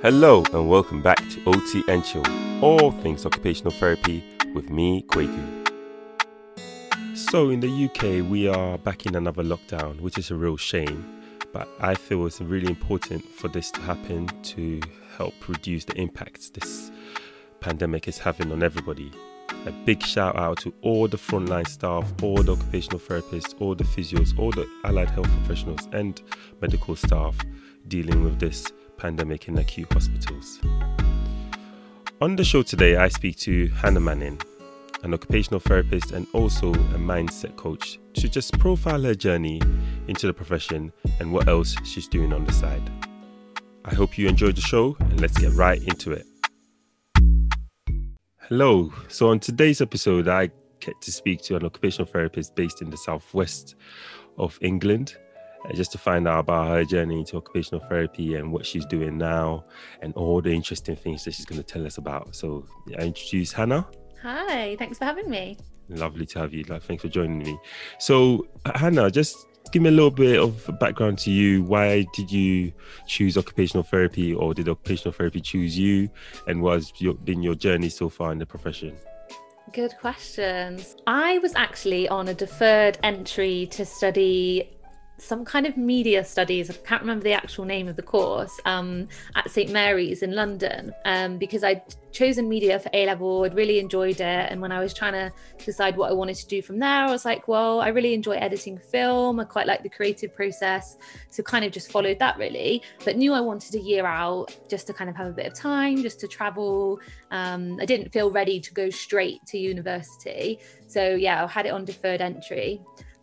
Hello and welcome back to OT and Chill, all things occupational therapy with me, Kwaku. So in the UK, we are back in another lockdown, which is a real shame. But I feel it's really important for this to happen to help reduce the impacts this pandemic is having on everybody. A big shout out to all the frontline staff, all the occupational therapists, all the physios, all the allied health professionals, and medical staff dealing with this pandemic in acute hospitals. On the show today, I speak to Hannah Manning, an occupational therapist and also a mindset coach, to just profile her journey into the profession and what else she's doing on the side. I hope you enjoyed the show and let's get right into it. Hello. So, on today's episode, I get to speak to an occupational therapist based in the southwest of England Uh, just to find out about her journey into occupational therapy and what she's doing now and all the interesting things that she's going to tell us about. So, I introduce Hannah. Hi, thanks for having me. Lovely to have you. Like, thanks for joining me. So, Hannah, just give me a little bit of background to you. Why did you choose occupational therapy, or did occupational therapy choose you? And what has your, been your journey so far in the profession? Good questions. I was actually on a deferred entry to study some kind of media studies. I can't remember the actual name of the course um, at St Mary's in London um, because I'd chosen media for A level. I'd really enjoyed it, and when I was trying to decide what I wanted to do from there, I was like, well, I really enjoy editing film. I quite like the creative process, so kind of just followed that really. But knew I wanted a year out just to kind of have a bit of time, just to travel. Um, I didn't feel ready to go straight to university, so yeah, I had it on deferred entry.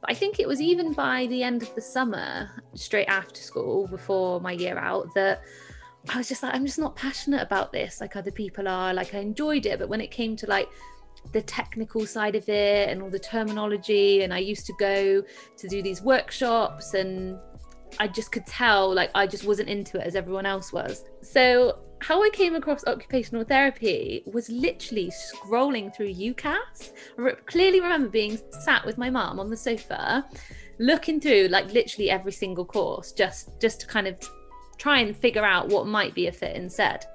I think it was even by the end of the summer, straight after school, before my year out, that I was just like, I'm just not passionate about this like other people are. Like I enjoyed it, but when it came to like the technical side of it and all the terminology, and I used to go to do these workshops and I just could tell like I just wasn't into it as everyone else was. So how I came across occupational therapy was literally scrolling through UCAS. I re- clearly remember being sat with my mum on the sofa, looking through like literally every single course, just just to kind of try and figure out what might be a fit instead.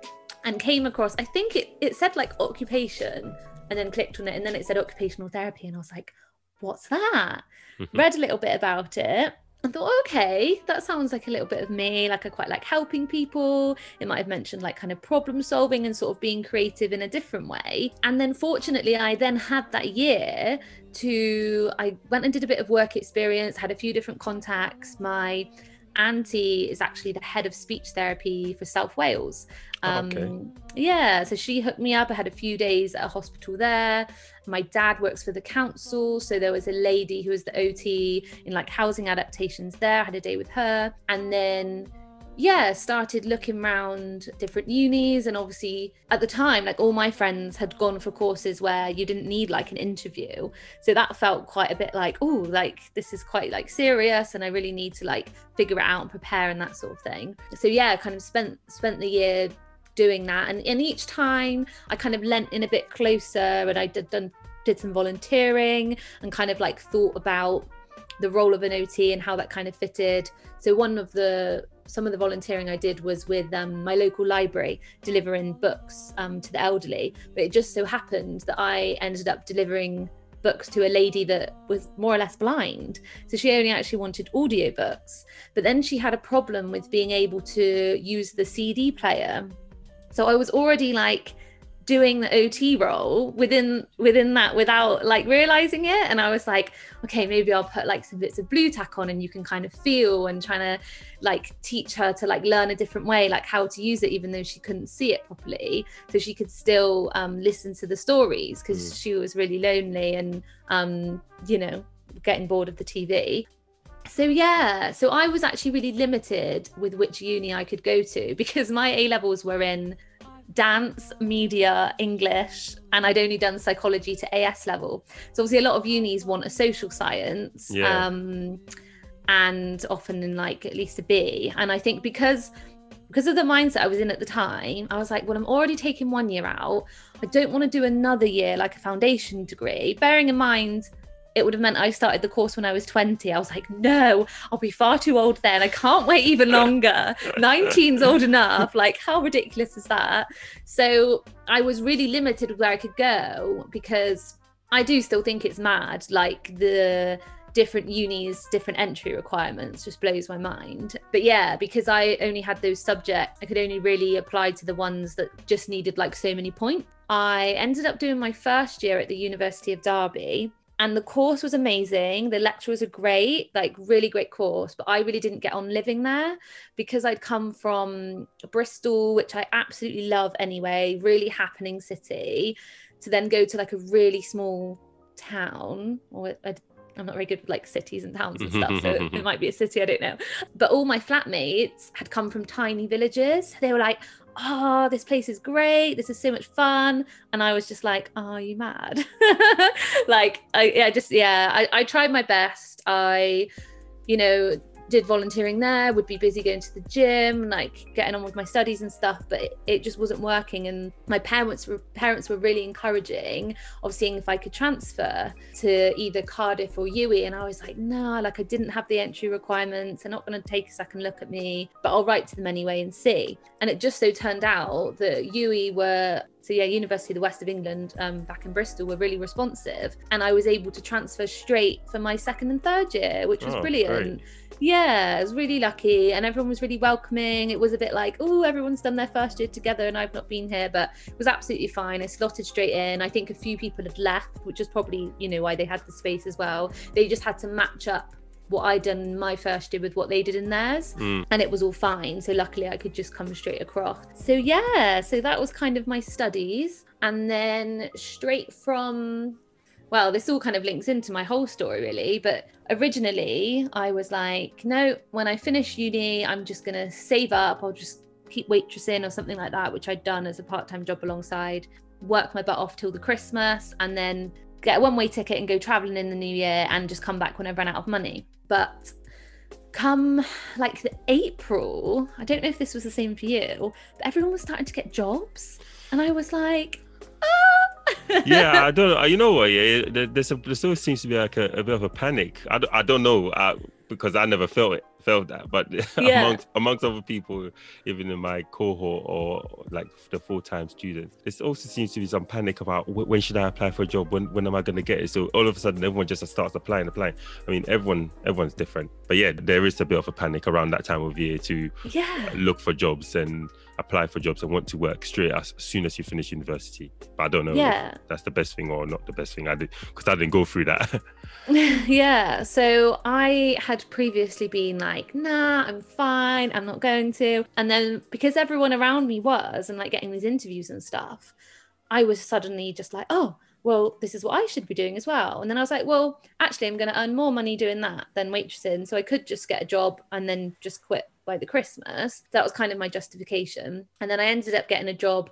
And came across, I think it it said like occupation, and then clicked on it, and then it said occupational therapy, and I was like, what's that? Mm-hmm. Read a little bit about it I thought, okay, that sounds like a little bit of me. Like I quite like helping people. It might have mentioned like kind of problem solving and sort of being creative in a different way. And then fortunately, I then had that year to, I went and did a bit of work experience, had a few different contacts. My auntie is actually the head of speech therapy for South Wales. Um, okay. Yeah, so she hooked me up. I had a few days at a hospital there. My dad works for the council, so there was a lady who was the OT in like housing adaptations there. I had a day with her, and then yeah, started looking around different unis. And obviously, at the time, like all my friends had gone for courses where you didn't need like an interview. So that felt quite a bit like, oh, like this is quite like serious and I really need to like figure it out and prepare and that sort of thing. So yeah, kind of spent spent the year doing that. And, and each time I kind of lent in a bit closer and I did done did some volunteering and kind of like thought about the role of an OT and how that kind of fitted. So one of the some of the volunteering I did was with um, my local library, delivering books um, to the elderly. But it just so happened that I ended up delivering books to a lady that was more or less blind. So she only actually wanted audiobooks. But then she had a problem with being able to use the CD player. So I was already like doing the OT role within within that without like realizing it. And I was like okay maybe I'll put like some bits of Blu Tack on and you can kind of feel and trying to like teach her to like learn a different way like how to use it even though she couldn't see it properly. So she could still um, listen to the stories because mm. she was really lonely and um, you know getting bored of the TV so yeah so i was actually really limited with which uni i could go to because my a levels were in dance, media, English, and I'd only done psychology to AS level. So obviously, a lot of unis want a social science, yeah. um, and often in like at least a B. And I think because because of the mindset I was in at the time, I was like, well, I'm already taking one year out. I don't want to do another year like a foundation degree. Bearing in mind, it would have meant I started the course when I was 20. I was like, no, I'll be far too old then. I can't wait even longer. 19's old enough. Like, how ridiculous is that? So I was really limited where I could go because I do still think it's mad. Like, the different unis, different entry requirements just blows my mind. But yeah, because I only had those subjects, I could only really apply to the ones that just needed like so many points. I ended up doing my first year at the University of Derby. And the course was amazing. The lecturers are great, like really great course. But I really didn't get on living there because I'd come from Bristol, which I absolutely love anyway, really happening city, to then go to like a really small town or a I'm not very good with like cities and towns and stuff, so it might be a city, I don't know. But all my flatmates had come from tiny villages. They were like, oh, this place is great. This is so much fun. And I was just like, oh, are you mad? like, I, I just, yeah, I, I tried my best. I, you know, did volunteering there, would be busy going to the gym, like getting on with my studies and stuff, but it, it, just wasn't working. And my parents were parents were really encouraging of seeing if I could transfer to either Cardiff or UWE. And I was like, no, like I didn't have the entry requirements. They're not going to take a second look at me, but I'll write to them anyway and see. And it just so turned out that UWE were so yeah university of the west of england um, back in bristol were really responsive and i was able to transfer straight for my second and third year which was oh, brilliant great yeah, I was really lucky and everyone was really welcoming. It was a bit like, oh, everyone's done their first year together and I've not been here, but it was absolutely fine. I slotted straight in. I think a few people had left, which is probably, you know, why they had the space as well. They just had to match up what I'd done in my first year with what they did in theirs. Mm. And it was all fine. So luckily I could just come straight across. So yeah, so that was kind of my studies. And then straight from well, this all kind of links into my whole story, really. But originally, I was like, no, when I finish uni, I'm just going to save up. I'll just keep waitressing or something like that, which I'd done as a part time job alongside, work my butt off till the Christmas, and then get a one way ticket and go traveling in the new year and just come back when I run out of money. But come like the April, I don't know if this was the same for you, but everyone was starting to get jobs. And I was like, yeah, I don't. You know what? Yeah, there's a, there still seems to be like a, a bit of a panic. I don't, I don't know uh, because I never felt it, felt that. But yeah. amongst amongst other people, even in my cohort or like the full time students, there also seems to be some panic about when should I apply for a job? When when am I going to get it? So all of a sudden, everyone just starts applying, applying. I mean, everyone everyone's different, but yeah, there is a bit of a panic around that time of year to yeah. look for jobs and apply for jobs and want to work straight as soon as you finish university. But I don't know yeah. that's the best thing or not the best thing I did because I didn't go through that. yeah. So I had previously been like, nah, I'm fine. I'm not going to. And then because everyone around me was and like getting these interviews and stuff, I was suddenly just like, oh, well, this is what I should be doing as well. And then I was like, well, actually, I'm going to earn more money doing that than waitressing. So I could just get a job and then just quit by the Christmas. That was kind of my justification. And then I ended up getting a job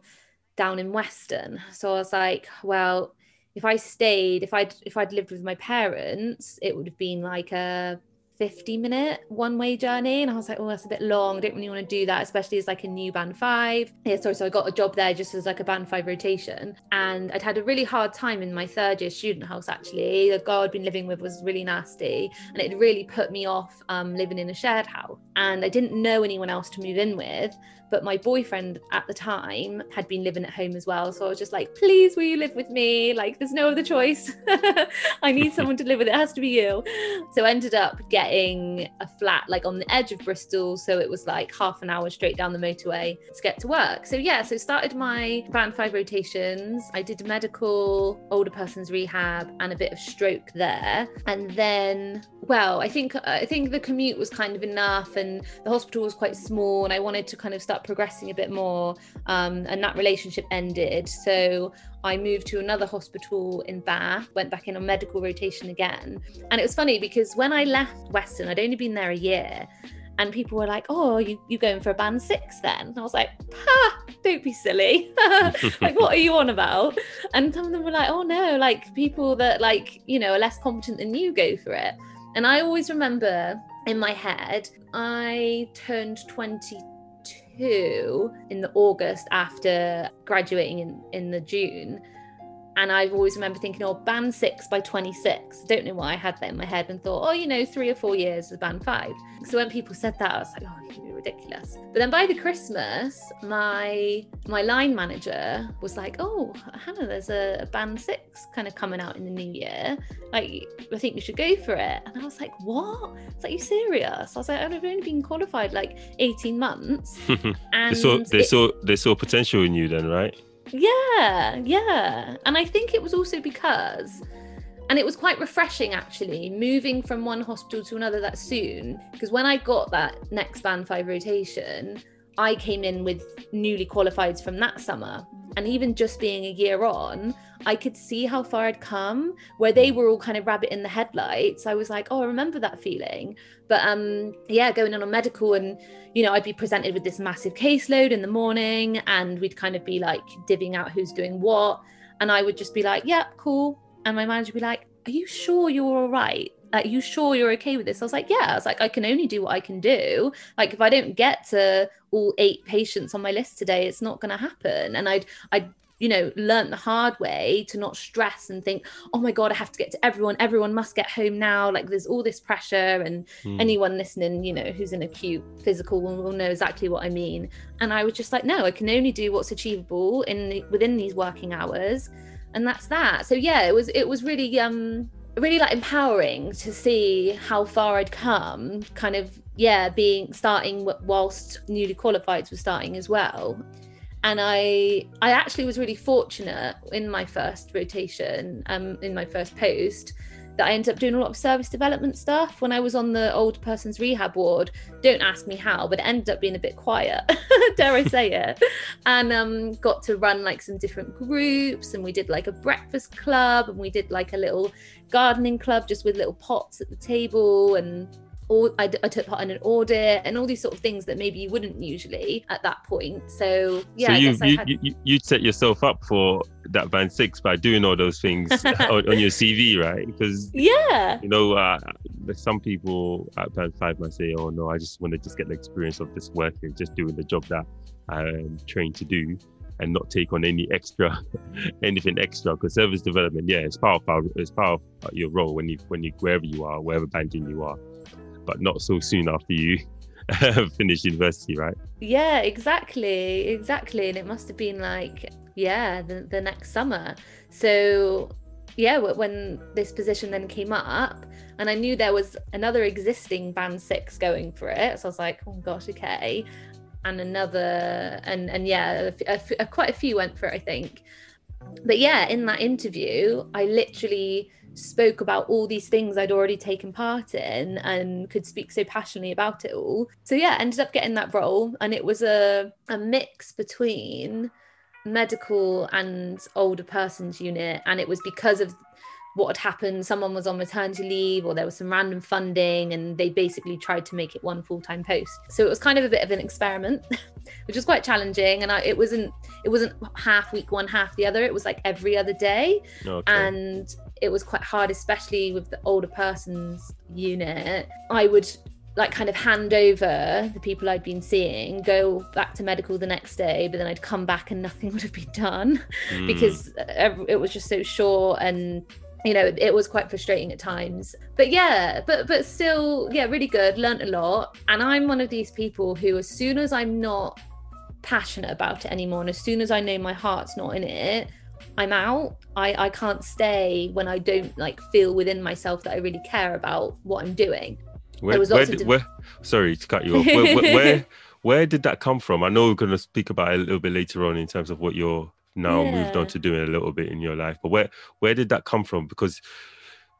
down in Weston. So I was like, well, if I stayed, if I'd if I'd lived with my parents, it would have been like a 50 minute one way journey. And I was like, oh, that's a bit long. I don't really want to do that, especially as like a new band five. Yeah, sorry. So I got a job there just as like a band five rotation. And I'd had a really hard time in my third year student house, actually. The girl I'd been living with was really nasty. And it really put me off um, living in a shared house. And I didn't know anyone else to move in with. But my boyfriend at the time had been living at home as well. So I was just like, please, will you live with me? Like, there's no other choice. I need someone to live with. It has to be you. So I ended up getting a flat like on the edge of Bristol. So it was like half an hour straight down the motorway to get to work. So yeah, so started my band five rotations. I did medical, older person's rehab, and a bit of stroke there. And then, well, I think I think the commute was kind of enough, and the hospital was quite small, and I wanted to kind of start progressing a bit more. Um, and that relationship ended. So I moved to another hospital in Bath, went back in on medical rotation again. And it was funny because when I left Weston, I'd only been there a year. And people were like, "Oh, you you going for a band six then?" And I was like, "Ha! Don't be silly. like, what are you on about?" And some of them were like, "Oh no, like people that like you know are less competent than you go for it." And I always remember in my head, I turned 22 in the August after graduating in, in the June. And I always remember thinking, oh, band six by 26. I don't know why I had that in my head and thought, oh, you know, three or four years as band five. So when people said that, I was like, oh, you're ridiculous. But then by the Christmas, my my line manager was like, oh, Hannah, there's a, a band six kind of coming out in the new year. Like, I think you should go for it. And I was like, what? It's like, you serious? I was like, I've only been qualified like 18 months. and they saw, they, it, saw, they saw potential in you then, right? Yeah, yeah. And I think it was also because, and it was quite refreshing actually, moving from one hospital to another that soon. Because when I got that next band five rotation, I came in with newly qualified from that summer. And even just being a year on, I could see how far I'd come, where they were all kind of rabbit in the headlights. I was like, oh, I remember that feeling. But um, yeah, going in on medical and, you know, I'd be presented with this massive caseload in the morning and we'd kind of be like divvying out who's doing what. And I would just be like, yeah, cool. And my manager would be like, are you sure you're all right? Are you sure you're okay with this? I was like, yeah. I was like, I can only do what I can do. Like, if I don't get to all eight patients on my list today, it's not going to happen. And I'd, I'd you know, learned the hard way to not stress and think, oh my God, I have to get to everyone. Everyone must get home now. Like there's all this pressure. And mm. anyone listening, you know, who's in acute physical will, will, know exactly what I mean. And I was just like, no, I can only do what's achievable in the, within these working hours. And that's that. So yeah, it was it was really um really like empowering to see how far I'd come, kind of yeah, being starting whilst newly qualified was starting as well. And I I actually was really fortunate in my first rotation, um, in my first post, that I ended up doing a lot of service development stuff when I was on the old person's rehab ward. Don't ask me how, but it ended up being a bit quiet, dare I say it. And um, got to run like some different groups, and we did like a breakfast club, and we did like a little gardening club just with little pots at the table and or I, I, took part in an audit and all these sort of things that maybe you wouldn't usually at that point. So yeah, so you you, had... you you set yourself up for that band six by doing all those things on, on, your CV, right? Because yeah, you know, uh, some people at band five might say, "Oh no, I just want to just get the experience of this working, just doing the job that I'm trained to do." and not take on any extra anything extra because service development yeah it's part of our, it's part of your role when you when you wherever you are wherever banding you are but not so soon after you finish university, right? Yeah, exactly, exactly. And it must have been like, yeah, the, the next summer. So, yeah, when this position then came up, and I knew there was another existing band six going for it, so I was like, oh gosh, okay. And another, and and yeah, a, a, quite a few went for it, I think. But yeah, in that interview, I literally spoke about all these things I'd already taken part in and could speak so passionately about it all. So yeah, ended up getting that role and it was a, a mix between medical and older persons unit and it was because of what had happened someone was on maternity leave or there was some random funding and they basically tried to make it one full-time post so it was kind of a bit of an experiment which was quite challenging and I, it wasn't it wasn't half week one half the other it was like every other day okay. and it was quite hard, especially with the older person's unit. I would like kind of hand over the people I'd been seeing, go back to medical the next day, but then I'd come back and nothing would have been done mm. because it was just so short and you know it was quite frustrating at times but yeah but but still yeah really good learned a lot and i'm one of these people who as soon as i'm not passionate about it anymore and as soon as i know my heart's not in it I'm out. I, I can't stay when I don't like feel within myself that I really care about what I'm doing. Where, where, did, where sorry to cut you off. Where, where, where, where did that come from? I know we're going to speak about it a little bit later on in terms of what you're now yeah. moved on to doing a little bit in your life. But where where did that come from? Because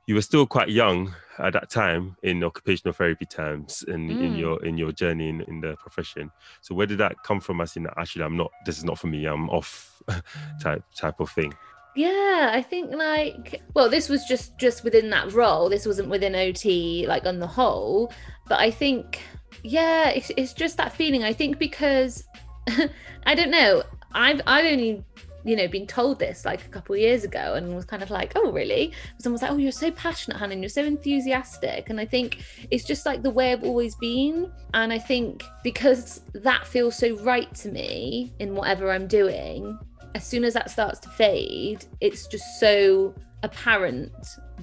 you were still quite young at that time in occupational therapy terms and in, mm. in your in your journey in, in the profession. So where did that come from? As in, actually, I'm not. This is not for me. I'm off, type type of thing. Yeah, I think like well, this was just just within that role. This wasn't within OT like on the whole, but I think yeah, it's, it's just that feeling. I think because I don't know. I've I've only you know, been told this like a couple of years ago and was kind of like, oh, really? Someone was like, oh, you're so passionate, Hannah, and you're so enthusiastic. And I think it's just like the way I've always been. And I think because that feels so right to me in whatever I'm doing, as soon as that starts to fade, it's just so apparent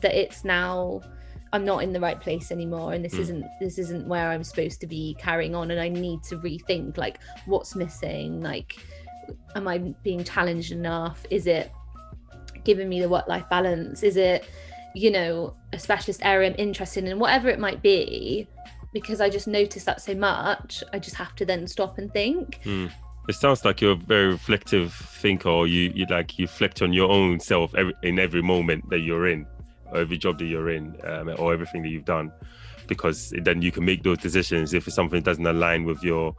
that it's now I'm not in the right place anymore and this mm. isn't this isn't where I'm supposed to be carrying on and I need to rethink like what's missing like am I being challenged enough? Is it giving me the work life balance? Is it you know a specialist area I'm interested in? Whatever it might be because I just notice that so much I just have to then stop and think. Mm. It sounds like you're a very reflective thinker, or you, you like you reflect on your own self every, in every moment that you're in or every job that you're in um, or everything that you've done because then you can make those decisions if something doesn't align with your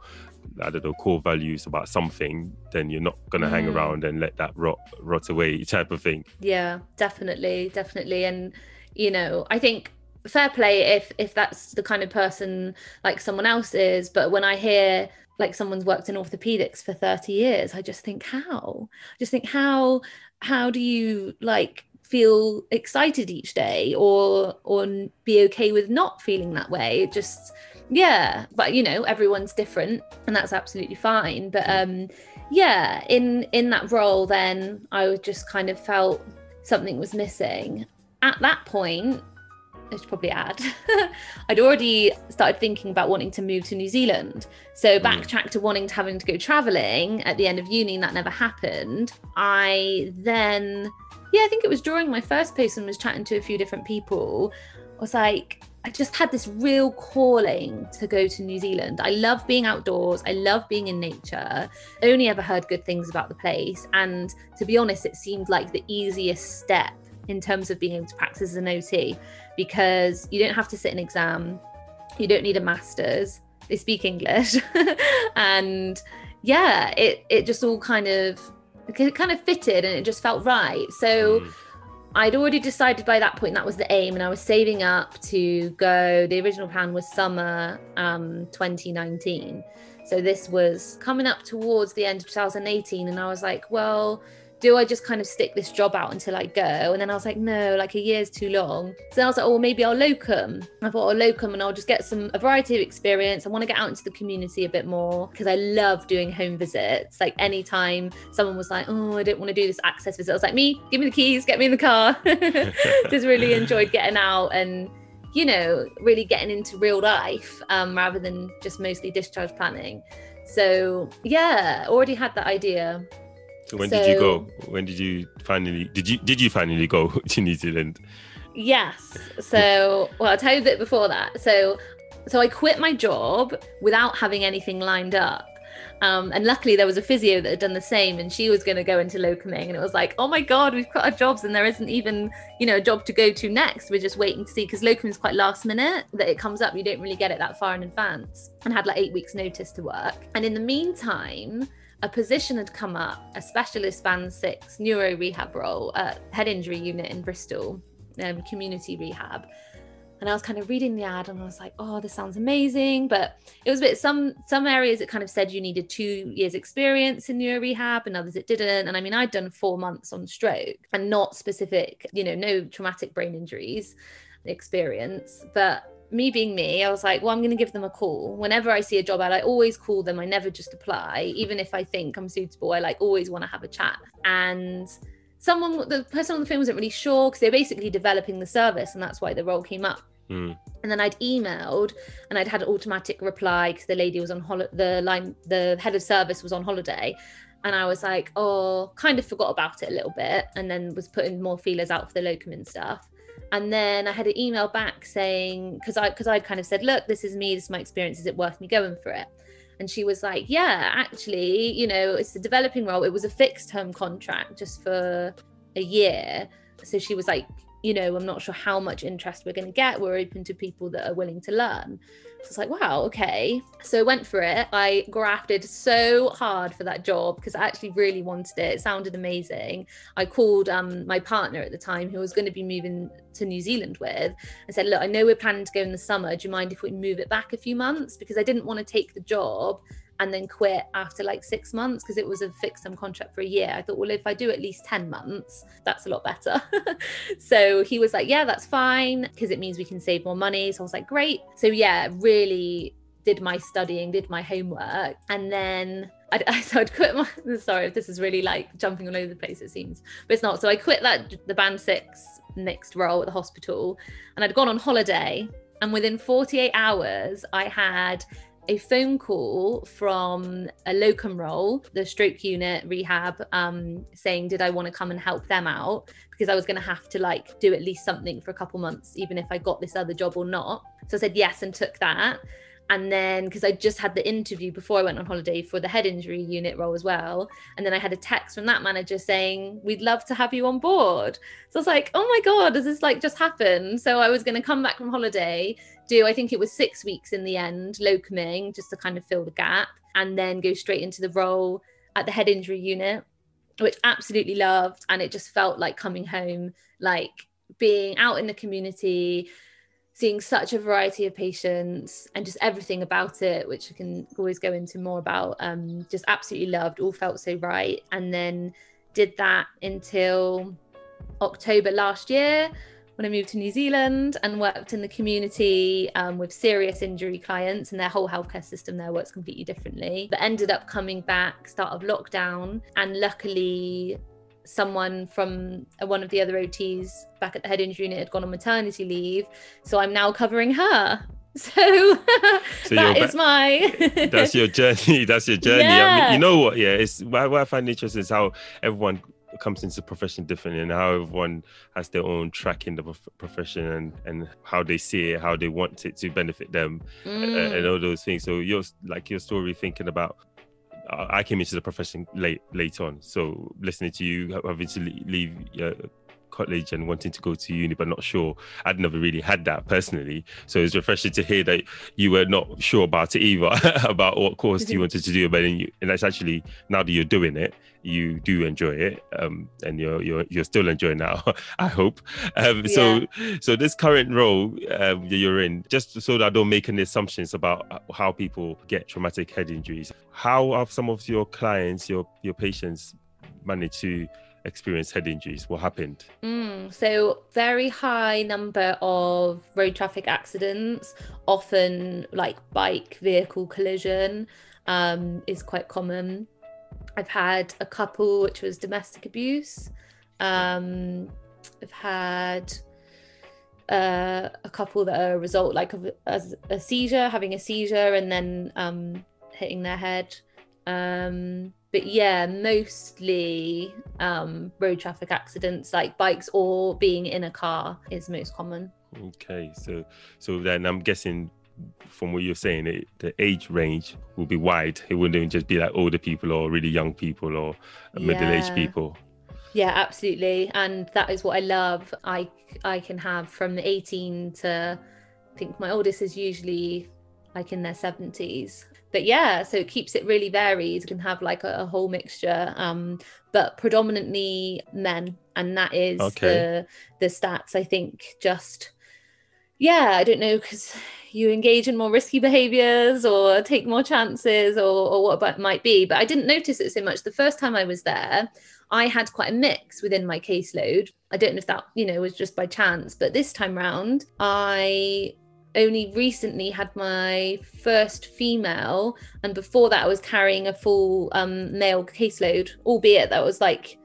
I don't know core values about something then you're not going to mm. hang around and let that rot rot away type of thing. Yeah definitely definitely. And you know I think fair play if if that's the kind of person like someone else is but when I hear like someone's worked in orthopedics for 30 years I just think how? I just think how how do you like feel excited each day or or be okay with not feeling that way? It just yeah but you know everyone's different and that's absolutely fine but um yeah in in that role then i was just kind of felt something was missing at that point I should probably add, I'd already started thinking about wanting to move to New Zealand. So hmm. backtrack mm. to wanting to having to go traveling at the end of uni, and that never happened. I then yeah, I think it was during my first post and was chatting to a few different people. I was like, I just had this real calling to go to New Zealand. I love being outdoors. I love being in nature. Only ever heard good things about the place. And to be honest, it seemed like the easiest step in terms of being able to practice as an OT because you don't have to sit an exam, you don't need a master's, they speak English. and yeah, it, it just all kind of it kind of fitted and it just felt right. So mm. I'd already decided by that point that was the aim, and I was saving up to go. The original plan was summer um, 2019. So this was coming up towards the end of 2018, and I was like, well, do I just kind of stick this job out until I go? And then I was like, no, like a year's too long. So I was like, oh, maybe I'll locum. I thought I'll locum and I'll just get some a variety of experience. I want to get out into the community a bit more because I love doing home visits. Like anytime someone was like, oh, I don't want to do this access visit, I was like, me, give me the keys, get me in the car. just really enjoyed getting out and you know, really getting into real life um, rather than just mostly discharge planning. So yeah, already had that idea. So when so, did you go? When did you finally did you did you finally go to New Zealand? Yes. So well, I'll tell you a bit before that. So so I quit my job without having anything lined up. Um, and luckily there was a physio that had done the same and she was going to go into locuming and it was like oh my god we've got our jobs and there isn't even you know a job to go to next we're just waiting to see because locum is quite last minute that it comes up you don't really get it that far in advance and had like eight weeks notice to work and in the meantime a position had come up, a specialist band six neuro rehab role at head injury unit in Bristol, um, community rehab. And I was kind of reading the ad and I was like, oh, this sounds amazing. But it was a bit some some areas it kind of said you needed two years experience in neuro rehab and others it didn't. And I mean, I'd done four months on stroke and not specific, you know, no traumatic brain injuries experience. But me being me, I was like, well, I'm going to give them a call. Whenever I see a job ad, I always call them. I never just apply. Even if I think I'm suitable, I like always want to have a chat. And someone, the person on the phone wasn't really sure because they're basically developing the service, and that's why the role came up. Mm. And then I'd emailed and I'd had an automatic reply because the lady was on hol- the line, the head of service was on holiday. And I was like, oh, kind of forgot about it a little bit and then was putting more feelers out for the locum and stuff and then I had an email back saying because I because I'd kind of said, look, this is me, this is my experience. Is it worth me going for it? And she was like, yeah, actually, you know, it's a developing role. It was a fixed term contract just for a year. So she was like, you know, I'm not sure how much interest we're going to get. We're open to people that are willing to learn. So it's like, wow, okay. So I went for it. I grafted so hard for that job because I actually really wanted it. It sounded amazing. I called um, my partner at the time who was going to be moving to New Zealand with and said, look, I know we're planning to go in the summer. Do you mind if we move it back a few months? Because I didn't want to take the job and then quit after like six months because it was a fixed term contract for a year. I thought, well, if I do at least 10 months, that's a lot better. so he was like, yeah, that's fine because it means we can save more money. So I was like, great. So yeah, really did my studying, did my homework. And then I'd, I, so I'd quit my sorry if this is really like jumping all over the place it seems but it's not so I quit that the band six mixed role at the hospital and I'd gone on holiday and within 48 hours I had a phone call from a locum role, the stroke unit rehab, um, saying, Did I want to come and help them out? Because I was going to have to like do at least something for a couple months, even if I got this other job or not. So I said yes and took that and then because I just had the interview before I went on holiday for the head injury unit role as well, and then I had a text from that manager saying we'd love to have you on board. So I was like, oh my god, does this like just happen? So I was going to come back from holiday, do I think it was six weeks in the end, locuming just to kind of fill the gap, and then go straight into the role at the head injury unit, which absolutely loved, and it just felt like coming home, like being out in the community seeing such a variety of patients and just everything about it, which I can always go into more about. Um, just absolutely loved, all felt so right. And then did that until October last year when I moved to New Zealand and worked in the community um, with serious injury clients, and their whole healthcare system there works completely differently. But ended up coming back start of lockdown, and luckily someone from one of the other OTs back at the head injury unit had gone on maternity leave. So I'm now covering her. So, so that is my that's your journey. That's your journey. Yeah. I mean, you know what? Yeah, it's what, what I find interesting is how everyone comes into profession differently and how everyone has their own track in the profession and, and how they see it, how they want it to benefit them, mm. and all those things. So you're like your story, thinking about I came into the profession late late on. So listening to you having to leave uh, college and wanting to go to uni but not sure, I'd never really had that personally. So it's refreshing to hear that you were not sure about it either, about what course you wanted to do. But then you, and that's actually now that you're doing it, you do enjoy it, um, and you're you're you're still enjoying now. I hope. Um, yeah. So so this current role um, you're in, just so that I don't make any assumptions about how people get traumatic head injuries. How have some of your clients, your your patients, managed to experience head injuries? What happened? Mm, so, very high number of road traffic accidents, often like bike vehicle collision, um, is quite common. I've had a couple which was domestic abuse. Um, I've had uh, a couple that are a result like of a, a seizure, having a seizure, and then um, hitting their head. Um, but yeah, mostly um, road traffic accidents, like bikes or being in a car, is most common. Okay, so so then I'm guessing from what you're saying, it, the age range will be wide. It wouldn't even just be like older people or really young people or yeah. middle-aged people. Yeah, absolutely, and that is what I love. I I can have from the 18 to I think my oldest is usually like in their 70s. But yeah, so it keeps it really varied. You can have like a, a whole mixture, um, but predominantly men, and that is okay. the the stats. I think just yeah, I don't know because you engage in more risky behaviors or take more chances or, or what it might be. But I didn't notice it so much. The first time I was there, I had quite a mix within my caseload. I don't know if that, you know, was just by chance, but this time round, I only recently had my first female, and before that, I was carrying a full um, male caseload, albeit that was like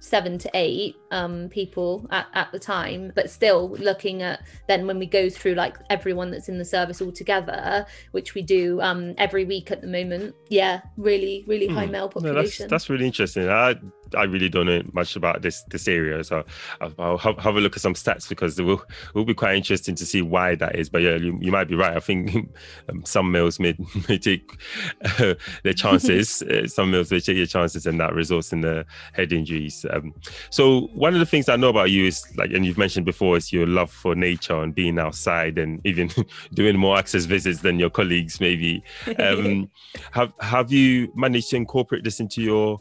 seven to eight um, people at, at the time but still looking at then when we go through like everyone that's in the service all together which we do um, every week at the moment yeah really really high hmm. male population no, that's, that's really interesting i I really don't know much about this this area, so I'll, I'll have, have, a look at some stats because it will will be quite interesting to see why that is. But yeah, you, you might be right. I think um, some males may may take uh, their chances. uh, some males may take their chances, and that results in the head injuries. Um, so one of the things I know about you is like, and you've mentioned before, is your love for nature and being outside, and even doing more access visits than your colleagues. Maybe um, have have you managed to incorporate this into your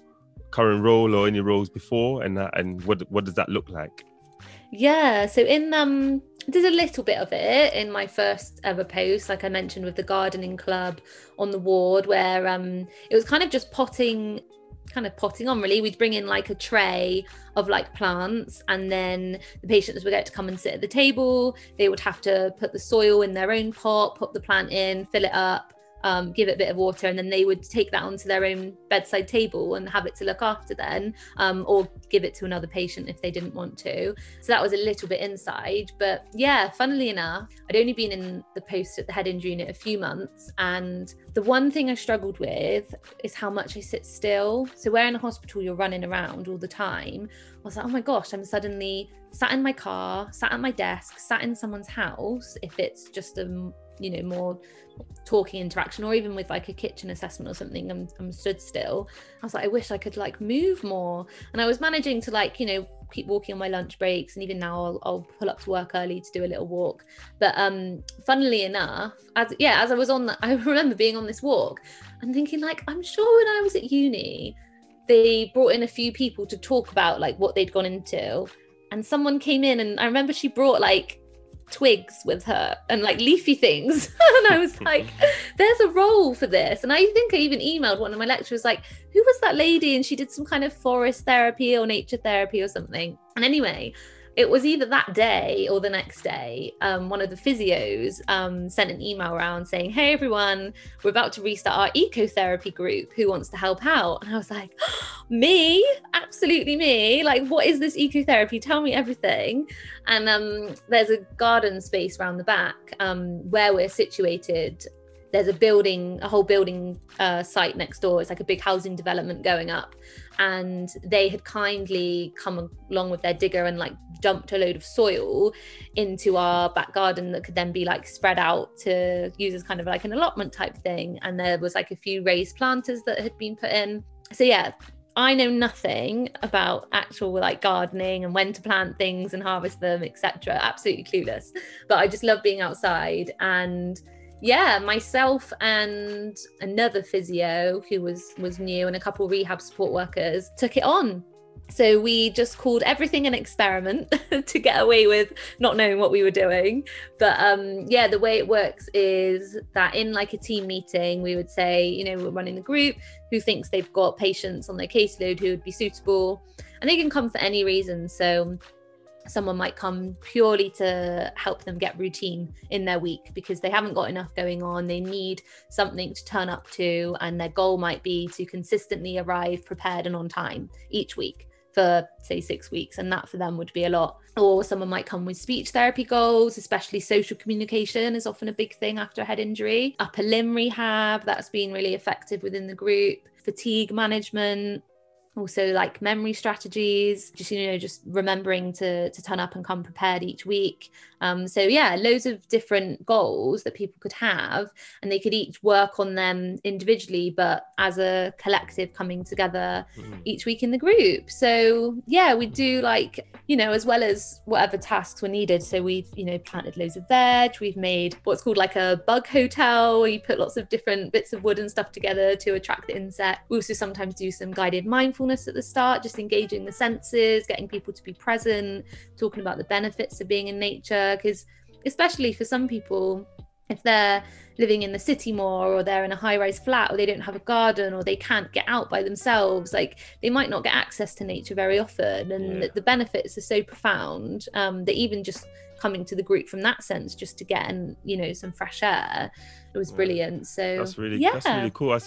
current role or any roles before, and that, and what what does that look like? Yeah, so in um there's a little bit of it in my first ever post, like I mentioned with the gardening club on the ward, where um it was kind of just potting kind of potting on really. We'd bring in like a tray of like plants and then the patients would get to come and sit at the table. They would have to put the soil in their own pot put the plant in fill it up um, give it a bit of water, and then they would take that onto their own bedside table and have it to look after then, um, or give it to another patient if they didn't want to. So that was a little bit inside. But yeah, funnily enough, I'd only been in the post at the head injury unit a few months. And the one thing I struggled with is how much I sit still. So, where in a hospital you're running around all the time, I was like, oh my gosh, I'm suddenly sat in my car, sat at my desk, sat in someone's house. If it's just a you know more talking interaction or even with like a kitchen assessment or something I'm, I'm stood still. I was like i wish i could like move more. And i was managing to like you know keep walking on my lunch breaks and even now I'll, I'll pull up to work early to do a little walk. But um funnily enough as yeah as i was on that i remember being on this walk and thinking like i'm sure when i was at uni they brought in a few people to talk about like what they'd gone into. And someone came in and i remember she brought like twigs with her and like leafy things. and I was like, there's a role for this. And I think I even emailed one of my lecturers, like, who was that lady? And she did some kind of forest therapy or nature therapy or something. And anyway, it was either that day or the next day. Um, one of the physios um, sent an email around saying, Hey, everyone, we're about to restart our ecotherapy group. Who wants to help out? And I was like, Me? Absolutely me. Like, what is this ecotherapy? Tell me everything. And um, there's a garden space around the back um, where we're situated there's a building a whole building uh, site next door it's like a big housing development going up and they had kindly come along with their digger and like dumped a load of soil into our back garden that could then be like spread out to use as kind of like an allotment type thing and there was like a few raised planters that had been put in so yeah I know nothing about actual like gardening and when to plant things and harvest them, etc. Absolutely clueless. But I just love being outside and yeah, myself and another physio who was was new and a couple rehab support workers took it on. So we just called everything an experiment to get away with not knowing what we were doing. But um, yeah, the way it works is that in like a team meeting, we would say, you know, we're running a group who thinks they've got patients on their caseload who would be suitable, and they can come for any reason. So someone might come purely to help them get routine in their week because they haven't got enough going on. They need something to turn up to, and their goal might be to consistently arrive prepared and on time each week for, say, six weeks. And that for them would be a lot. Or someone might come with speech therapy goals, especially social communication is often a big thing after a head injury. Upper limb rehab, that's been really effective within the group fatigue management, also like memory strategies just you know just remembering to to turn up and come prepared each week um, so yeah loads of different goals that people could have and they could each work on them individually but as a collective coming together mm-hmm. each week in the group. So yeah we do like you know as well as whatever tasks were needed. So we've you know planted loads of veg we've made what's called like a bug hotel where you put lots of different bits of wood and stuff together to attract the insect. We also sometimes do some guided mindfulness at the start just engaging the senses getting people to be present talking about the benefits of being in nature because especially for some people if they're living in the city more or they're in a high rise flat or they don't have a garden or they can't get out by themselves like they might not get access to nature very often and yeah. the benefits are so profound um, that even just coming to the group from that sense just to get and you know some fresh air it was brilliant so that's really yeah. that's really cool I,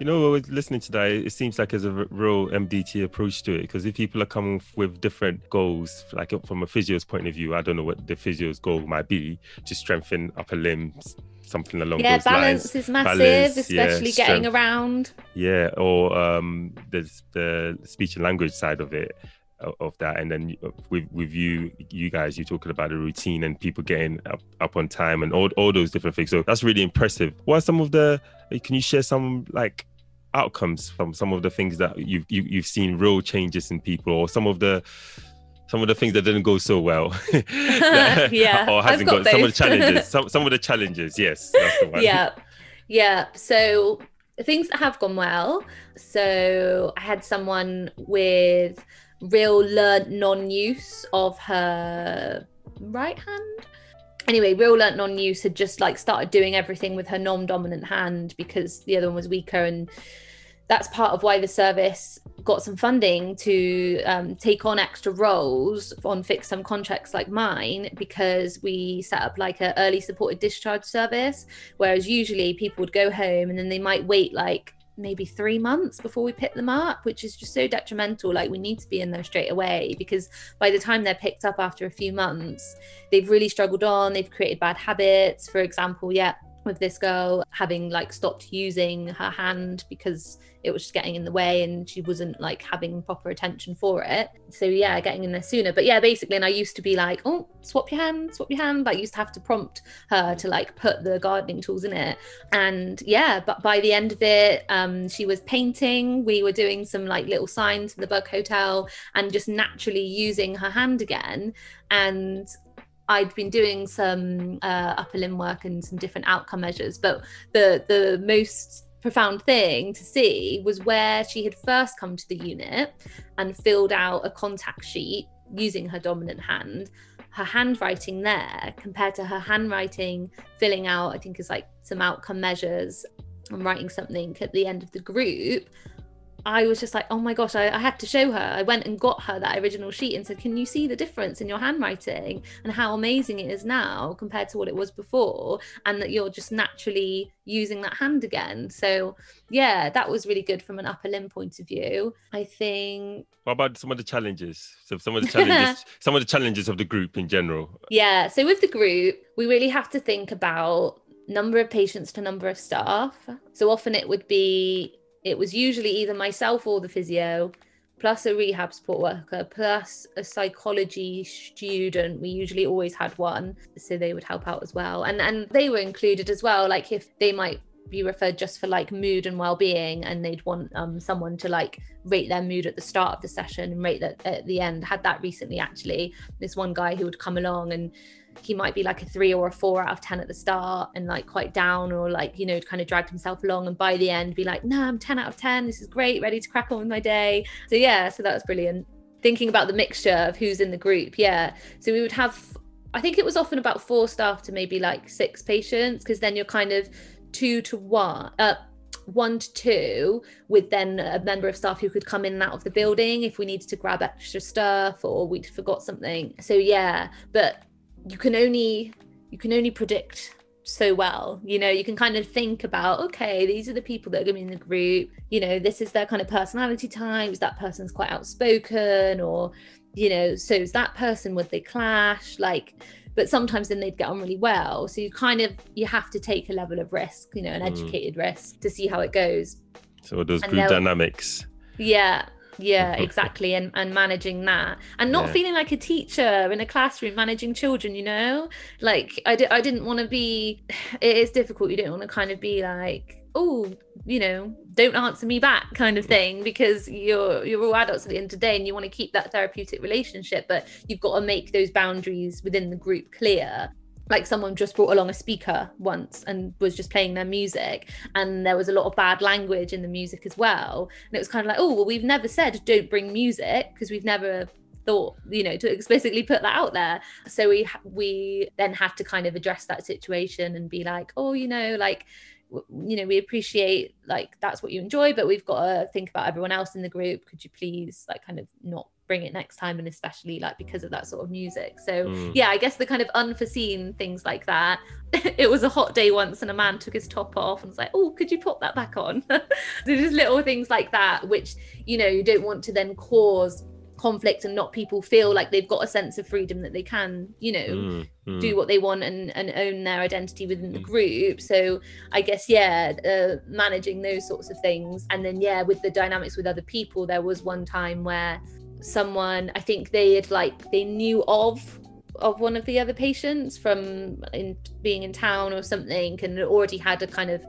you know listening to that it seems like there's a real mdt approach to it because if people are coming with different goals like from a physio's point of view i don't know what the physio's goal might be to strengthen upper limbs something along yeah, those balance lines. is massive, balance, especially yeah, getting around. Yeah, or um, there's the speech and language side of it of that. And then uh, with with you you guys you're talking about the routine and people getting up, up on time and all, all those different things. So that's really impressive. What are some of the can you share some like outcomes from some of the things that you've you, have you have seen real changes in people or some of the some of the things that didn't go so well? Yeah. Or hasn't got, got some of the challenges. Some, some of the challenges yes yeah. Yeah. So things that have gone well. So i had someone with real learnt non-use of her right hand. Anyway real learnt non-use had just like started doing everything with her non-dominant hand because the other one was weaker and that's part of why the service got some funding to um, take on extra roles on fixed term contracts like mine because we set up like a early supported discharge service whereas usually people would go home and then they might wait like maybe three months before we pick them up, which is just so detrimental. Like we need to be in there straight away because by the time they're picked up after a few months, they've really struggled on, they've created bad habits. For example, yeah, with this girl having like stopped using her hand because it was just getting in the way and she wasn't like having proper attention for it. So yeah getting in there sooner. But yeah basically and i used to be like oh swap your hand swap your hand. But i used to have to prompt her to like put the gardening tools in it. And yeah but by the end of it um she was painting. We were doing some like little signs for the bug hotel and just naturally using her hand again. And I'd been doing some uh, upper limb work and some different outcome measures, but the the most profound thing to see was where she had first come to the unit and filled out a contact sheet using her dominant hand. Her handwriting there compared to her handwriting filling out, I think, is like some outcome measures and writing something at the end of the group I was just like, oh my gosh, I, I, had to show her. I went and got her that original sheet and said, can you see the difference in your handwriting and how amazing it is now compared to what it was before? And that you're just naturally using that hand again. So, yeah, that was really good from an upper limb point of view. I think. What about some of the challenges? So, some of the challenges, some of the challenges of the group in general. Yeah. So, with the group, we really have to think about number of patients to number of staff. So, often it would be it was usually either myself or the physio plus a rehab support worker plus a psychology student. We usually always had one so they would help out as well. And and they were included as well like if they might be referred just for like mood and well-being and they'd want um, someone to like rate their mood at the start of the session and rate that at the end. Had that recently actually. This one guy who would come along and he might be like a three or a four out of 10 at the start and like quite down or like, you know, kind of dragged himself along. And by the end, be like, no, I'm 10 out of 10. This is great, ready to crack on with my day. So, yeah, so that was brilliant. Thinking about the mixture of who's in the group. Yeah. So we would have, I think it was often about four staff to maybe like six patients because then you're kind of two to one. Uh, one to two with then a member of staff who could come in and out of the building if we needed to grab extra stuff or we'd forgot something so yeah but you can only you can only predict so well you know you can kind of think about okay these are the people that are going to be in the group you know this is their kind of personality types that person's quite outspoken or you know so is that person would they clash? Like but sometimes then they'd get on really well. So you kind of you have to take a level of risk you know an mm. educated risk to see how it goes. So those group dynamics. Yeah yeah exactly and and managing that and not yeah. feeling like a teacher in a classroom managing children you know like i, di- I didn't want to be it is difficult you don't want to kind of be like oh you know don't answer me back kind of thing because you're you're all adults at the end of the day and you want to keep that therapeutic relationship but you've got to make those boundaries within the group clear like someone just brought along a speaker once and was just playing their music and there was a lot of bad language in the music as well. And it was kind of like oh well we've never said don't bring music because we've never thought you know to explicitly put that out there. So we we then had to kind of address that situation and be like oh you know like you know we appreciate like that's what you enjoy but we've got to think about everyone else in the group. Could you please like kind of not bring it next time and especially like because of that sort of music so mm. yeah i guess the kind of unforeseen things like that it was a hot day once and a man took his top off and was like oh could you put that back on so just little things like that which you know you don't want to then cause conflict and not people feel like they've got a sense of freedom that they can you know mm, mm. do what they want and, and own their identity within the mm. group so i guess yeah uh, managing those sorts of things and then yeah with the dynamics with other people there was one time where someone i think they had like they knew of of one of the other patients from in being in town or something and already had a kind of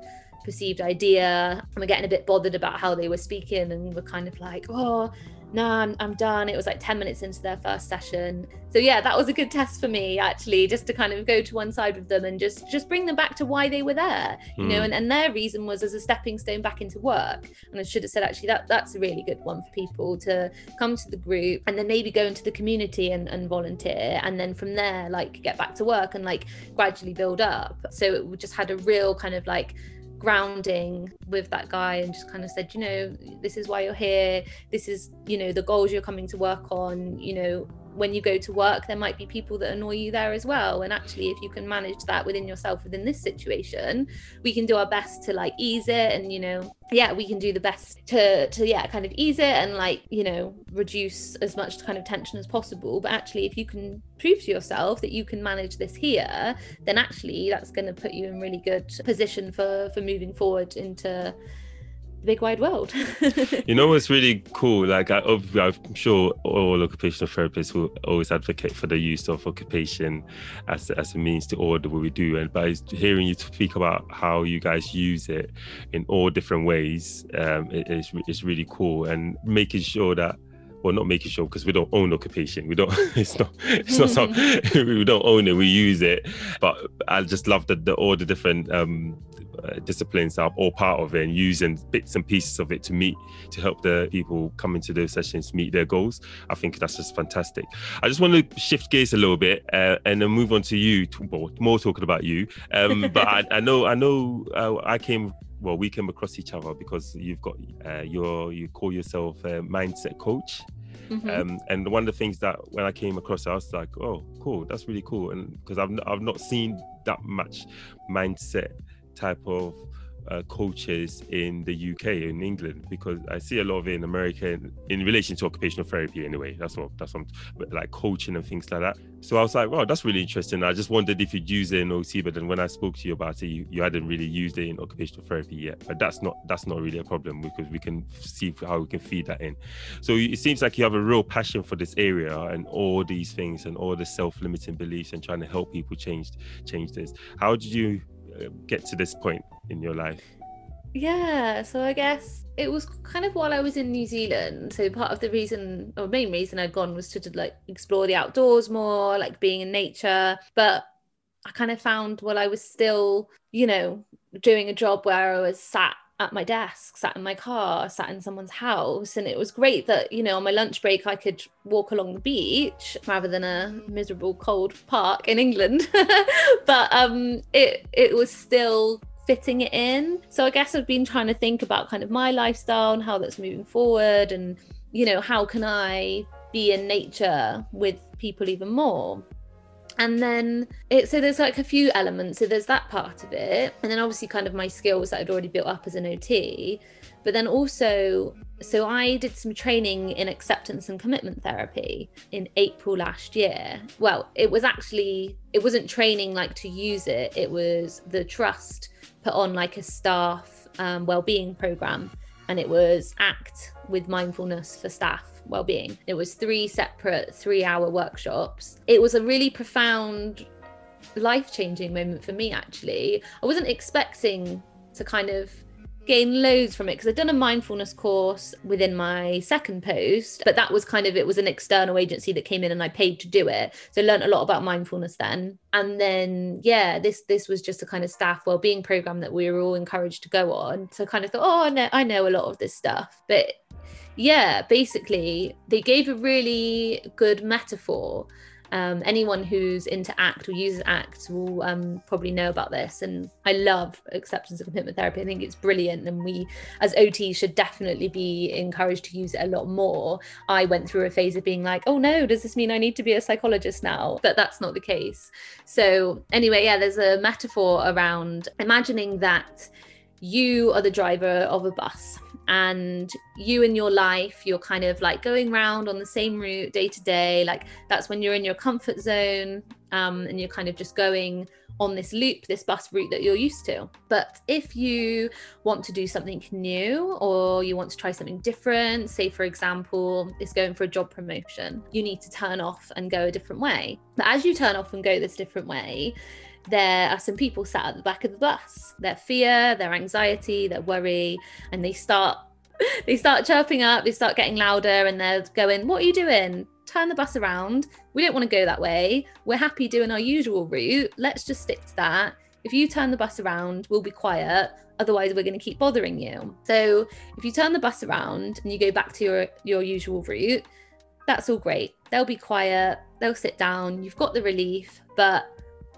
perceived idea and we're getting a bit bothered about how they were speaking and we're kind of like oh no, I'm, I'm done. It was like 10 minutes into their first session. So yeah, that was a good test for me actually, just to kind of go to one side with them and just just bring them back to why they were there, you mm. know, hmm. and, and their reason was as a stepping stone back into work. And I should have said actually that that's a really good one for people to come to the group and then maybe go into the community and, and volunteer and then from there like get back to work and like gradually build up. So it just had a real kind of like grounding with that guy and just kind of said, you know, this is why you're here. This is, you know, the goals you're coming to work on. You know, when you go to work, there might be people that annoy you there as well. And actually, if you can manage that within yourself within this situation, we can do our best to like ease it and, you know, yeah, we can do the best to to yeah, kind of ease it and like, you know, reduce as much kind of tension as possible. But actually, if you can prove to yourself that you can manage this here, then actually that's going to put you in really good position for for moving forward into big wide world. you know what's really cool? Like I, I'm sure all occupational therapists will always advocate for the use of occupation as as a means to order what we do. And by hearing you speak about how you guys use it in all different ways, um, it, it's it's really cool and making sure that well not making sure because we don't own occupation we don't it's not it's not some, we don't own it we use it but i just love that the, all the different um, uh, disciplines are all part of it and using bits and pieces of it to meet to help the people come into those sessions meet their goals i think that's just fantastic i just want to shift gears a little bit uh, and then move on to you well, more talking about you um, but I, I, know i know uh, i came well we came across each other because you've got uh, your you call yourself a mindset coach Mm-hmm. Um, and one of the things that when I came across, I was like, "Oh, cool! That's really cool." And because I've I've not seen that much mindset type of uh, coaches in the UK in England because I see a lot of it in America in, in relation to occupational therapy anyway. That's what that's what like coaching and things like that. So I was like, wow, that's really interesting. I just wondered if you'd use it in OT, but then when I spoke to you about it, you, you hadn't really used it in occupational therapy yet. But that's not that's not really a problem because we can see how we can feed that in. So it seems like you have a real passion for this area and all these things and all the self-limiting beliefs and trying to help people change change this. How did you get to this point in your life? Yeah, so I guess it was kind of while I was in New Zealand. So part of the reason, or main reason I'd gone was to like explore the outdoors more, like being in nature. But I kind of found while I was still, you know, doing a job where I was sat at my desk, sat in my car, sat in someone's house. And it was great that, you know, on my lunch break, I could walk along the beach rather than a miserable cold park in England. but um, it, it was still fitting it in. So I guess I've been trying to think about kind of my lifestyle and how that's moving forward and, you know, how can I be in nature with people even more and then it so there's like a few elements so there's that part of it and then obviously kind of my skills that i'd already built up as an ot but then also so i did some training in acceptance and commitment therapy in april last year. Well it was actually it wasn't training like to use it it was the trust put on like a staff um, well-being program and it was act with mindfulness for staff well-being it was three separate three hour workshops it was a really profound life-changing moment for me actually i wasn't expecting to kind of gain loads from it because I'd done a mindfulness course within my second post, but that was kind of it was an external agency that came in and I paid to do it. So I learned a lot about mindfulness then. And then yeah, this this was just a kind of staff well-being program that we were all encouraged to go on. So I kind of thought, oh, I know, I know a lot of this stuff, but yeah, basically, they gave a really good metaphor. Um, anyone who's into ACT or uses ACT will um, probably know about this. And I love acceptance and commitment therapy. I think it's brilliant. And we, as OTs, should definitely be encouraged to use it a lot more. I went through a phase of being like, oh no, does this mean I need to be a psychologist now? But that's not the case. So, anyway, yeah, there's a metaphor around imagining that you are the driver of a bus and you in your life you're kind of like going around on the same route day to day like that's when you're in your comfort zone um, and you're kind of just going on this loop this bus route that you're used to. But if you want to do something new or you want to try something different say for example it's going for a job promotion you need to turn off and go a different way. But as you turn off and go this different way there are some people sat at the back of the bus. Their fear their anxiety their worry and they start they start chirping up they start getting louder and they're going what are you doing? Turn the bus around. We don't want to go that way. We're happy doing our usual route. Let's just stick to that. If you turn the bus around we'll be quiet. Otherwise we're going to keep bothering you. So if you turn the bus around and you go back to your your usual route that's all great. They'll be quiet. They'll sit down. You've got the relief but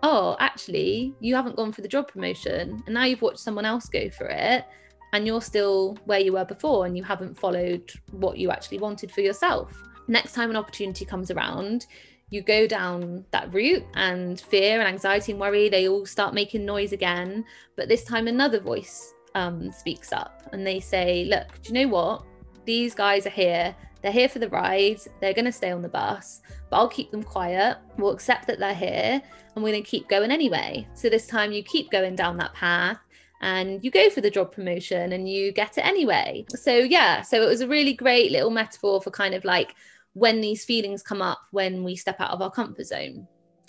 oh, actually, you haven't gone for the job promotion and now you've watched someone else go for it and you're still where you were before and you haven't followed what you actually wanted for yourself. Next time an opportunity comes around, you go down that route and fear and anxiety and worry they all start making noise again but this time another voice um, speaks up and they say look do you know what these guys are here they're here for the ride. They're going to stay on the bus but i'll keep them quiet. We'll accept that they're here and we're going to keep going anyway. So this time you keep going down that path and you go for the job promotion and you get it anyway. So yeah so it was a really great little metaphor for kind of like when these feelings come up when we step out of our comfort zone.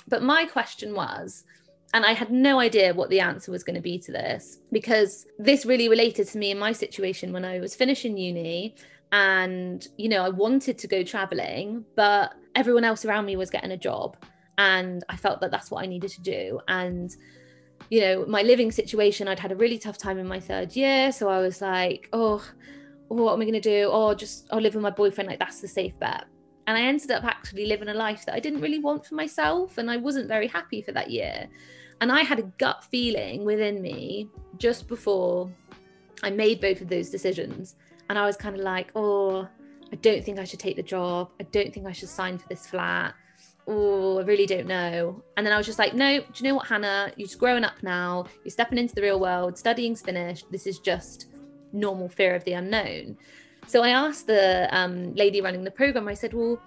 But my question was, and I had no idea what the answer was going to be to this because this really related to me in my situation when I was finishing uni and you know I wanted to go traveling but everyone else around me was getting a job and I felt that that's what I needed to do and you know my living situation I'd had a really tough time in my third year so I was like oh, oh what am I going to do oh just I'll live with my boyfriend like that's the safe bet and I ended up actually living a life that I didn't really want for myself. And I wasn't very happy for that year. And I had a gut feeling within me just before I made both of those decisions. And I was kind of like, oh, I don't think I should take the job. I don't think I should sign for this flat. Oh, I really don't know. And then I was just like, no, do you know what, Hannah? You're growing up now. You're stepping into the real world. Studying's finished. This is just normal fear of the unknown. So I asked the um, lady running the program, I said, well,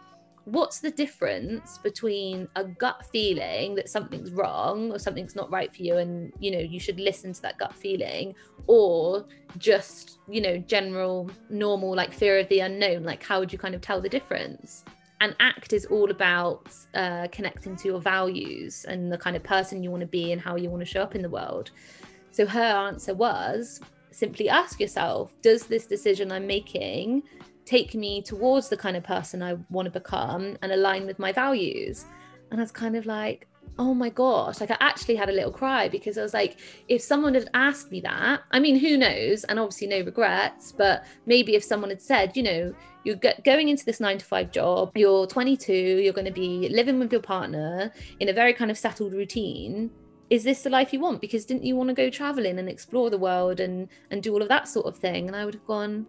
what's the difference between a gut feeling that something's wrong or something's not right for you and you know you should listen to that gut feeling or just you know general normal like fear of the unknown? Like how would you kind of tell the difference? And act is all about uh, connecting to your values and the kind of person you want to be and how you want to show up in the world. So her answer was simply ask yourself does this decision I'm making take me towards the kind of person I want to become and align with my values? And I was kind of like, oh my gosh, like I actually had a little cry because I was like, if someone had asked me that, I mean, who knows? And obviously, no regrets, but maybe if someone had said, you know, you're going into this nine to five job, you're 22, you're going to be living with your partner in a very kind of settled routine is this the life you want because didn't you want to go traveling and explore the world and and do all of that sort of thing and i would have gone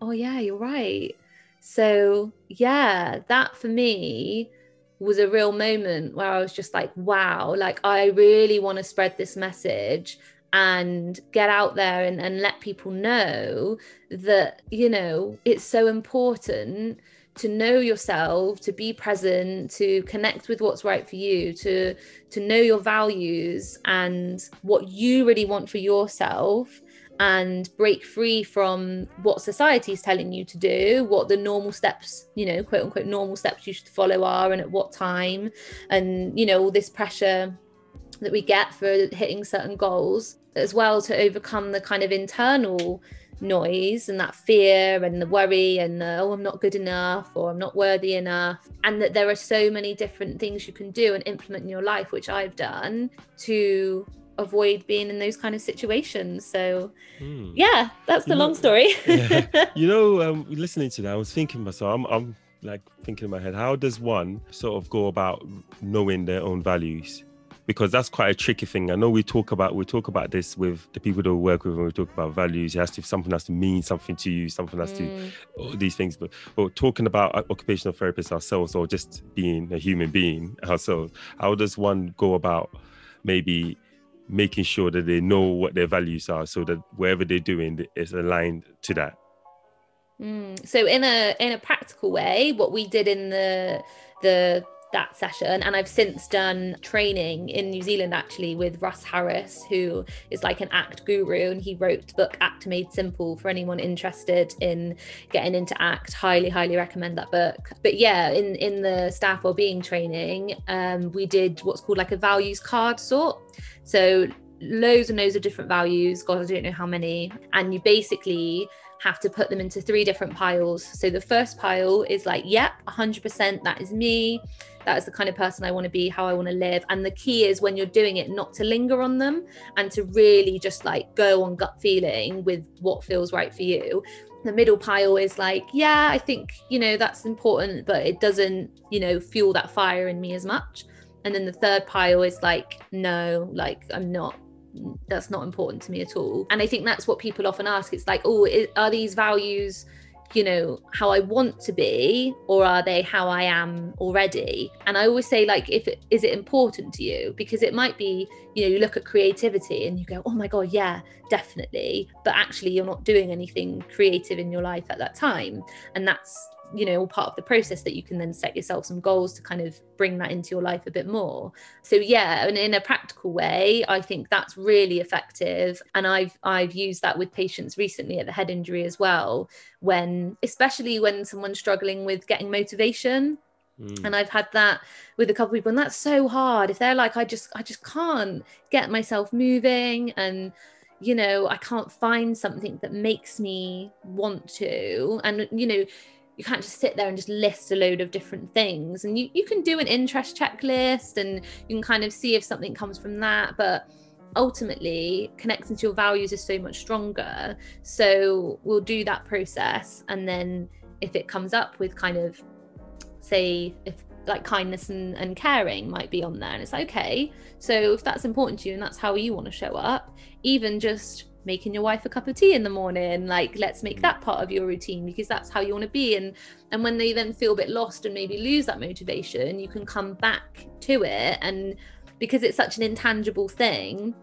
oh yeah you're right. So yeah that for me was a real moment where i was just like wow like i really want to spread this message and get out there and, and let people know that you know it's so important to know yourself to be present to connect with what's right for you to to know your values and what you really want for yourself and break free from what society is telling you to do, what the normal steps, you know, quote unquote, normal steps you should follow are, and at what time, and, you know, all this pressure that we get for hitting certain goals, as well to overcome the kind of internal noise and that fear and the worry and the, oh i'm not good enough or i'm not worthy enough and that there are so many different things you can do and implement in your life which i've done to avoid being in those kind of situations so mm. yeah that's the you long know, story yeah. you know um, listening to that i was thinking myself I'm, I'm like thinking in my head how does one sort of go about knowing their own values because that's quite a tricky thing. I know we talk about we talk about this with the people that we work with when we talk about values. It has to something has to mean something to you, something has mm. to all these things. But but talking about occupational therapists ourselves or just being a human being ourselves, how does one go about maybe making sure that they know what their values are so that wherever they're doing is aligned to that? Mm. So in a in a practical way, what we did in the the that session. And I've since done training in New Zealand actually with Russ Harris who is like an act guru. And he wrote the book Act Made Simple for anyone interested in getting into act. Highly highly recommend that book. But yeah in in the staff well-being training um, we did what's called like a values card sort. So loads and loads of different values. God I don't know how many. And you basically have to put them into three different piles. So the first pile is like, yep, 100% that is me. That is the kind of person I want to be, how I want to live. And the key is when you're doing it, not to linger on them and to really just like go on gut feeling with what feels right for you. The middle pile is like, yeah, I think, you know, that's important, but it doesn't, you know, fuel that fire in me as much. and then the third pile is like no like i'm not that's not important to me at all and i think that's what people often ask it's like oh are these values you know how i want to be or are they how i am already? And i always say like if it is it important to you? Because it might be you know you look at creativity and you go oh my god yeah definitely. But actually you're not doing anything creative in your life at that time. And that's you know all part of the process that you can then set yourself some goals to kind of bring that into your life a bit more. So yeah and in a practical way i think that's really effective. And i've i've used that with patients recently at the head injury as well when especially when someone's struggling with getting motivation. Mm. and i've had that with a couple of people and that's so hard. If they're like i just i just can't get myself moving and you know i can't find something that makes me want to and you know you can't just sit there and just list a load of different things. And you, you can do an interest checklist and you can kind of see if something comes from that but ultimately connecting to your values is so much stronger. So we'll do that process and then if it comes up with kind of say if like kindness and, and caring might be on there and it's like, okay so if that's important to you and that's how you want to show up even just making your wife a cup of tea in the morning like let's make that part of your routine because that's how you want to be and and when they then feel a bit lost and maybe lose that motivation you can come back to it and because it's such an intangible thing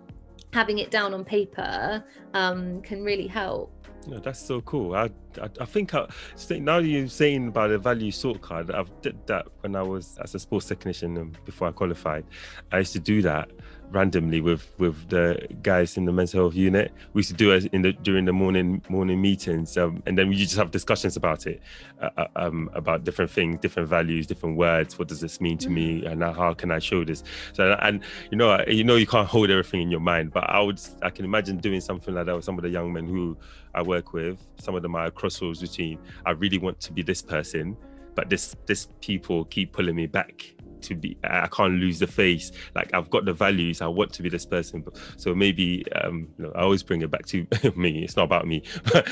having it down on paper um, can really help no, that's so cool. I, I, I think I, now you're saying about the value sort card. I've did that when I was as a sports technician before I qualified. I used to do that randomly with with the guys in the mental health unit. We used to do it in the during the morning morning meetings, um, and then we just have discussions about it, uh, uh, um, about different things, different values, different words. What does this mean to me, mm. and how can I show this? So, and you know, you know, you can't hold everything in your mind, but I would, I can imagine doing something like that with some of the young men who I work with. Some of them are crossroads between I really want to be this person, but this this people keep pulling me back to be i can't lose the face. Like i've got the values. I want to be this person so maybe um you know, i always bring it back to me. It's not about me.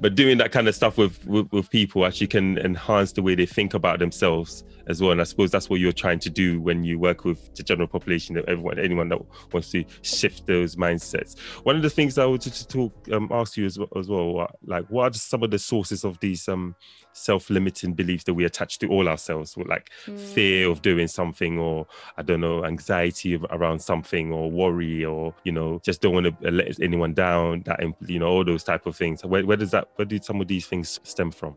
But, doing that kind of stuff with, with, with people actually can enhance the way they think about themselves as well. And i suppose that's what you're trying to do when you work with the general population everyone anyone that wants to shift those mindsets. One of the things i wanted to talk um, ask you as, as well like what are some of the sources of these um self-limiting beliefs that we attach to all ourselves like mm. fear of doing something or i don't know anxiety around something or worry or you know just don't want to let anyone down that you know all those type of things where, where does that where did some of these things stem from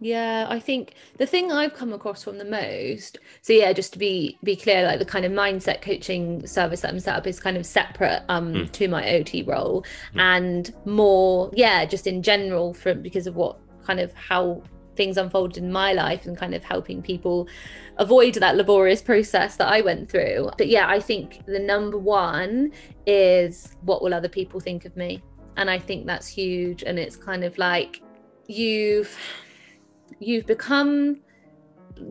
yeah, I think the thing I've come across from the most, so yeah, just to be be clear, like the kind of mindset coaching service that I'm set up is kind of separate um mm. to my OT role mm. and more, yeah, just in general from because of what kind of how things unfolded in my life and kind of helping people avoid that laborious process that I went through. But yeah, I think the number one is what will other people think of me? And I think that's huge. And it's kind of like you've you've become,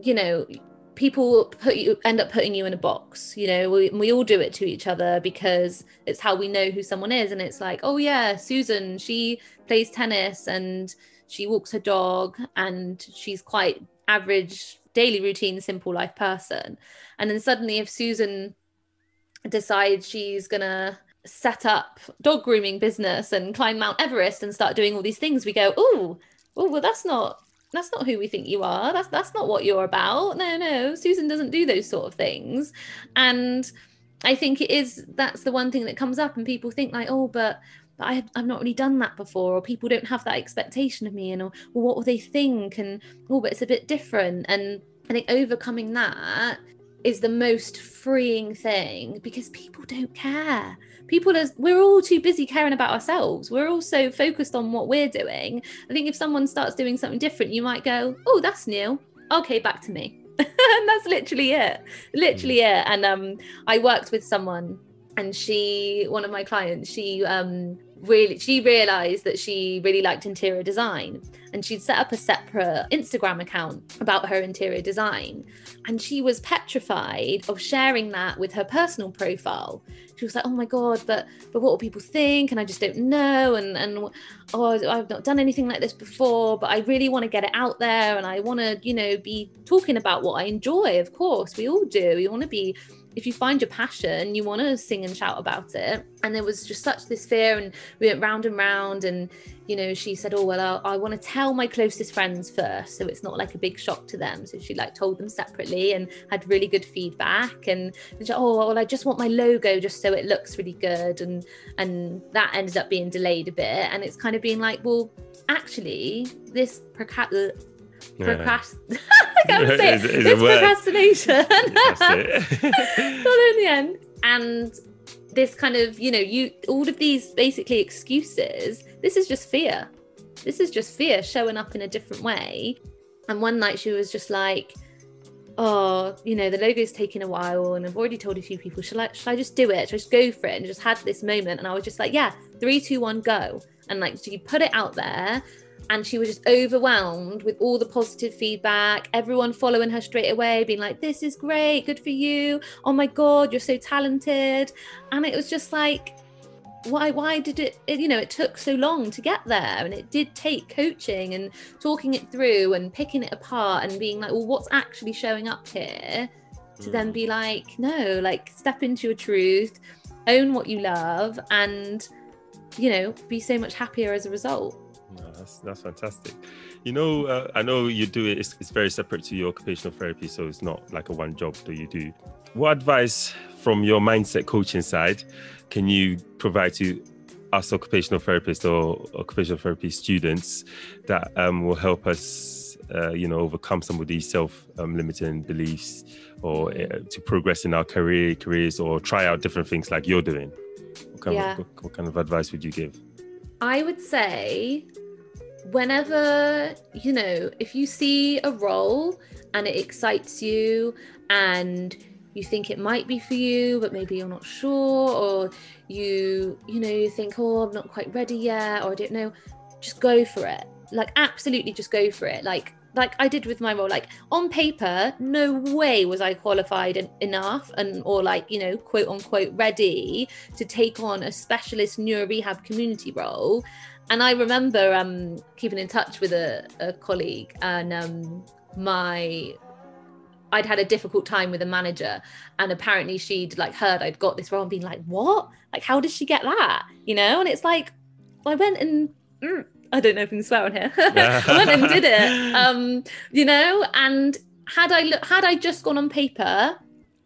you know, people put you end up putting you in a box you know we, we all do it to each other because it's how we know who someone is and it's like oh yeah susan she plays tennis and she walks her dog and she's quite average daily routine simple life person. And then suddenly if susan decides she's gonna set up dog grooming business and climb mount everest and start doing all these things we go oh oh well that's not that's not who we think you are. That's that's not what you're about. No no susan doesn't do those sort of things. And i think it is that's the one thing that comes up and people think like oh but but I, have not really done that before, or people don't have that expectation of me, and or well, what will they think? And oh, but it's a bit different. And I think overcoming that is the most freeing thing because people don't care. People are we're all too busy caring about ourselves. We're all so focused on what we're doing. I think if someone starts doing something different, you might go, "Oh, that's new. Okay, back to me." and that's literally it. Literally mm. it. And um I worked with someone and she one of my clients, she um really she realized that she really liked interior design and she'd set up a separate Instagram account about her interior design. And she was petrified of sharing that with her personal profile. She was like, "Oh my god, but but what will people think?" And I just don't know. And and oh, I've not done anything like this before, but I really want to get it out there, and I want to, you know, be talking about what I enjoy. Of course, we all do. We want to be if you find your passion, you want to sing and shout about it. And there was just such this fear, and we went round and round. And you know, she said, "Oh well, I'll, i want to tell my closest friends first, so it's not like a big shock to them." So she like told them separately and had really good feedback. And she, "Oh well, I just want my logo just so it looks really good," and and that ended up being delayed a bit. And it's kind of being like, well, actually, this procrast- procrast- is, is it's procrastination. It in the end. And this kind of, you know, you all of these basically excuses, this is just fear. This is just fear showing up in a different way. And one night she was just like, oh, you know, the logo's taking a while and I've already told a few people, should I, should I just do it? Should I just go for it? And just had this moment. And I was just like, yeah, three, two, one, go. And like, so you put it out there and she was just overwhelmed with all the positive feedback everyone following her straight away being like this is great good for you. Oh my god you're so talented. And it was just like why why did it, it, you know it took so long to get there? And it did take coaching and talking it through and picking it apart and being like well what's actually showing up here to mm. then be like no like step into your truth own what you love and you know be so much happier as a result no, that's that's fantastic. You know, uh, I know you do it. It's, it's very separate to your occupational therapy, so it's not like a one job that you do. What advice from your mindset coaching side can you provide to us occupational therapists or occupational therapy students that um, will help us, uh, you know, overcome some of these self-limiting um, beliefs, or uh, to progress in our career careers, or try out different things like you're doing? What kind, yeah. of, what, what kind of advice would you give? I would say whenever, you know, if you see a role and it excites you and you think it might be for you but maybe you're not sure or you you know you think oh i'm not quite ready yet or i don't know just go for it. Like absolutely just go for it. Like like I did with my role. Like on paper, no way was I qualified en- enough and or like you know quote unquote ready to take on a specialist neuro rehab community role. And I remember um, keeping in touch with a, a colleague and um, my I'd had a difficult time with a manager, and apparently she'd like heard I'd got this role and been like, "What? Like, how did she get that?" You know? And it's like, I went and mm, I don't know if I can swear on here. I went and did it. Um, you know, and had I look, had I just gone on paper,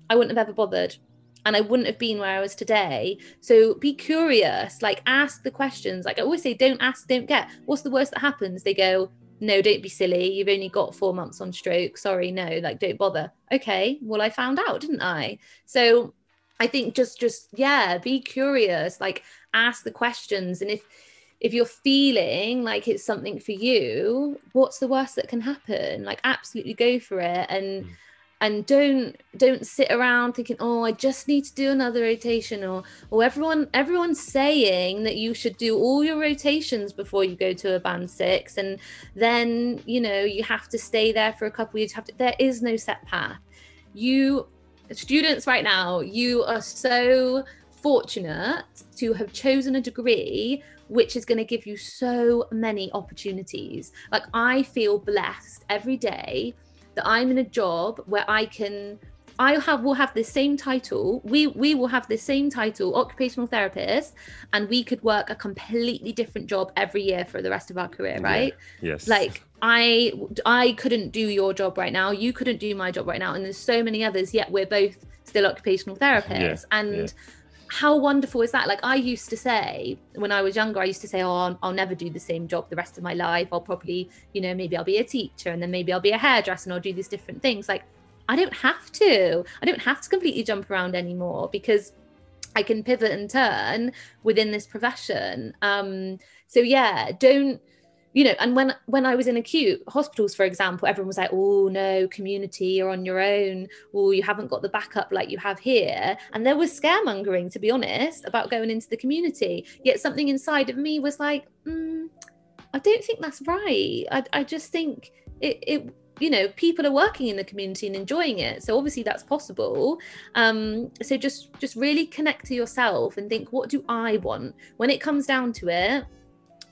I wouldn't have ever bothered. And I wouldn't have been where I was today. So be curious, like ask the questions. Like I always say, don't ask, don't get. What's the worst that happens? They go, no, don't be silly. You've only got four months on stroke. Sorry, no, like don't bother. Okay, well, I found out, didn't I? So I think just, just, yeah, be curious, like ask the questions. And if, if you're feeling like it's something for you what's the worst that can happen? Like absolutely go for it and mm. and don't don't sit around thinking oh i just need to do another rotation or or everyone everyone's saying that you should do all your rotations before you go to a band six and then you know you have to stay there for a couple years. Have to, there is no set path. You students right now you are so fortunate to have chosen a degree which is going to give you so many opportunities. Like, I feel blessed every day that I'm in a job where I can. I have will have the same title. We we will have the same title, occupational therapist, and we could work a completely different job every year for the rest of our career, right? Yeah. Yes. Like I I couldn't do your job right now. You couldn't do my job right now, and there's so many others. Yet we're both still occupational therapists, yeah. and. Yeah how wonderful is that? Like I used to say when I was younger, I used to say, "Oh, I'll, never do the same job the rest of my life. I'll probably, you know, maybe I'll be a teacher, and then maybe I'll be a hairdresser, and I'll do these different things." Like I don't have to. I don't have to completely jump around anymore because I can pivot and turn within this profession. Um, so yeah, don't you know and when when i was in acute hospitals for example everyone was like oh no community you're on your own. Or oh, you haven't got the backup like you have here. And there was scaremongering to be honest about going into the community. Yet something inside of me was like mm, I don't think that's right. I, I just think it, it you know people are working in the community and enjoying it so obviously that's possible. Um so just just really connect to yourself and think what do i want? When it comes down to it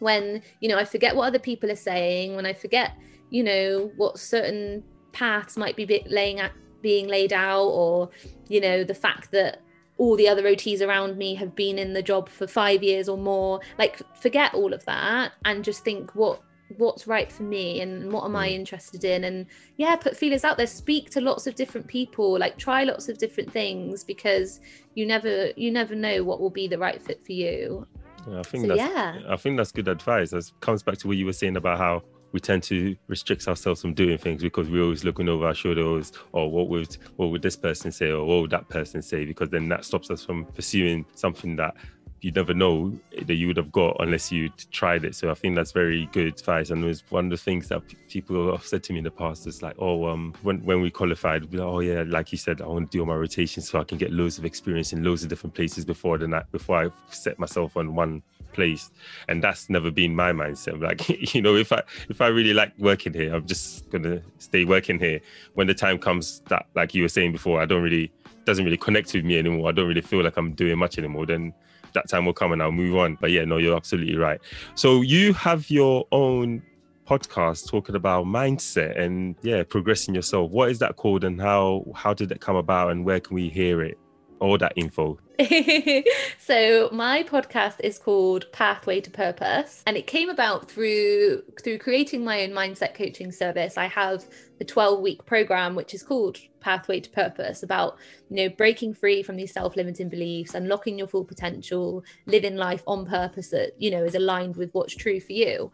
when you know i forget what other people are saying when i forget you know what certain paths might be laying at being laid out or you know the fact that all the other OTs around me have been in the job for five years or more. Like, forget all of that and just think what what's right for me and what am I mm. interested in and yeah put feelers out there speak to lots of different people like try lots of different things because you never you never know what will be the right fit for you I think so, that's yeah. I think that's good advice. It comes back to what you were saying about how we tend to restrict ourselves from doing things because we're always looking over our shoulders or oh, what would what would this person say or what would that person say because then that stops us from pursuing something that you never know that you would have got unless you tried it. So I think that's very good advice. And it was one of the things that people have said to me in the past is like, oh, um, when, when we qualified, like, oh yeah, like you said, I want to do all my rotations so I can get loads of experience in loads of different places before the night before I set myself on one place and that's never been my mindset like you know if i if i really like working here i'm just gonna stay working here when the time comes that like you were saying before i don't really doesn't really connect with me anymore i don't really feel like i'm doing much anymore then that time will come and i'll move on. But yeah no you're absolutely right. So you have your own podcast talking about mindset and yeah progressing yourself. What is that called and how how did it come about and where can we hear it all that info so my podcast is called Pathway to Purpose and it came about through through creating my own mindset coaching service. I have the 12 week program which is called Pathway to Purpose about you know breaking free from these self-limiting beliefs, unlocking your full potential, living life on purpose that you know is aligned with what's true for you.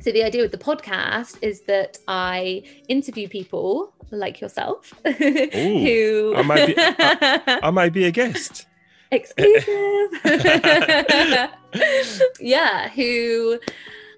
So the idea with the podcast is that I interview people like yourself who I might, be, I, I might be a guest exclusive. yeah, who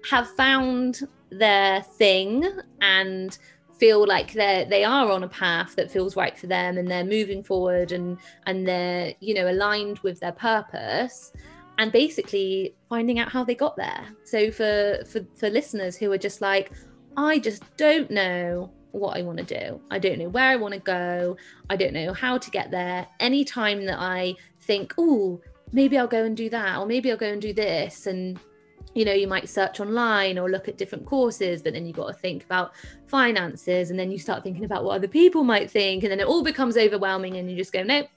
have found their thing and feel like they they are on a path that feels right for them and they're moving forward and and they're you know aligned with their purpose and basically finding out how they got there so for for for listeners who are just like i just don't know what I want to do. I don't know where I want to go. I don't know how to get there. Anytime that I think, oh, maybe I'll go and do that, or maybe I'll go and do this. And, you know, you might search online or look at different courses, but then you've got to think about finances. And then you start thinking about what other people might think. And then it all becomes overwhelming. And you just go, nope.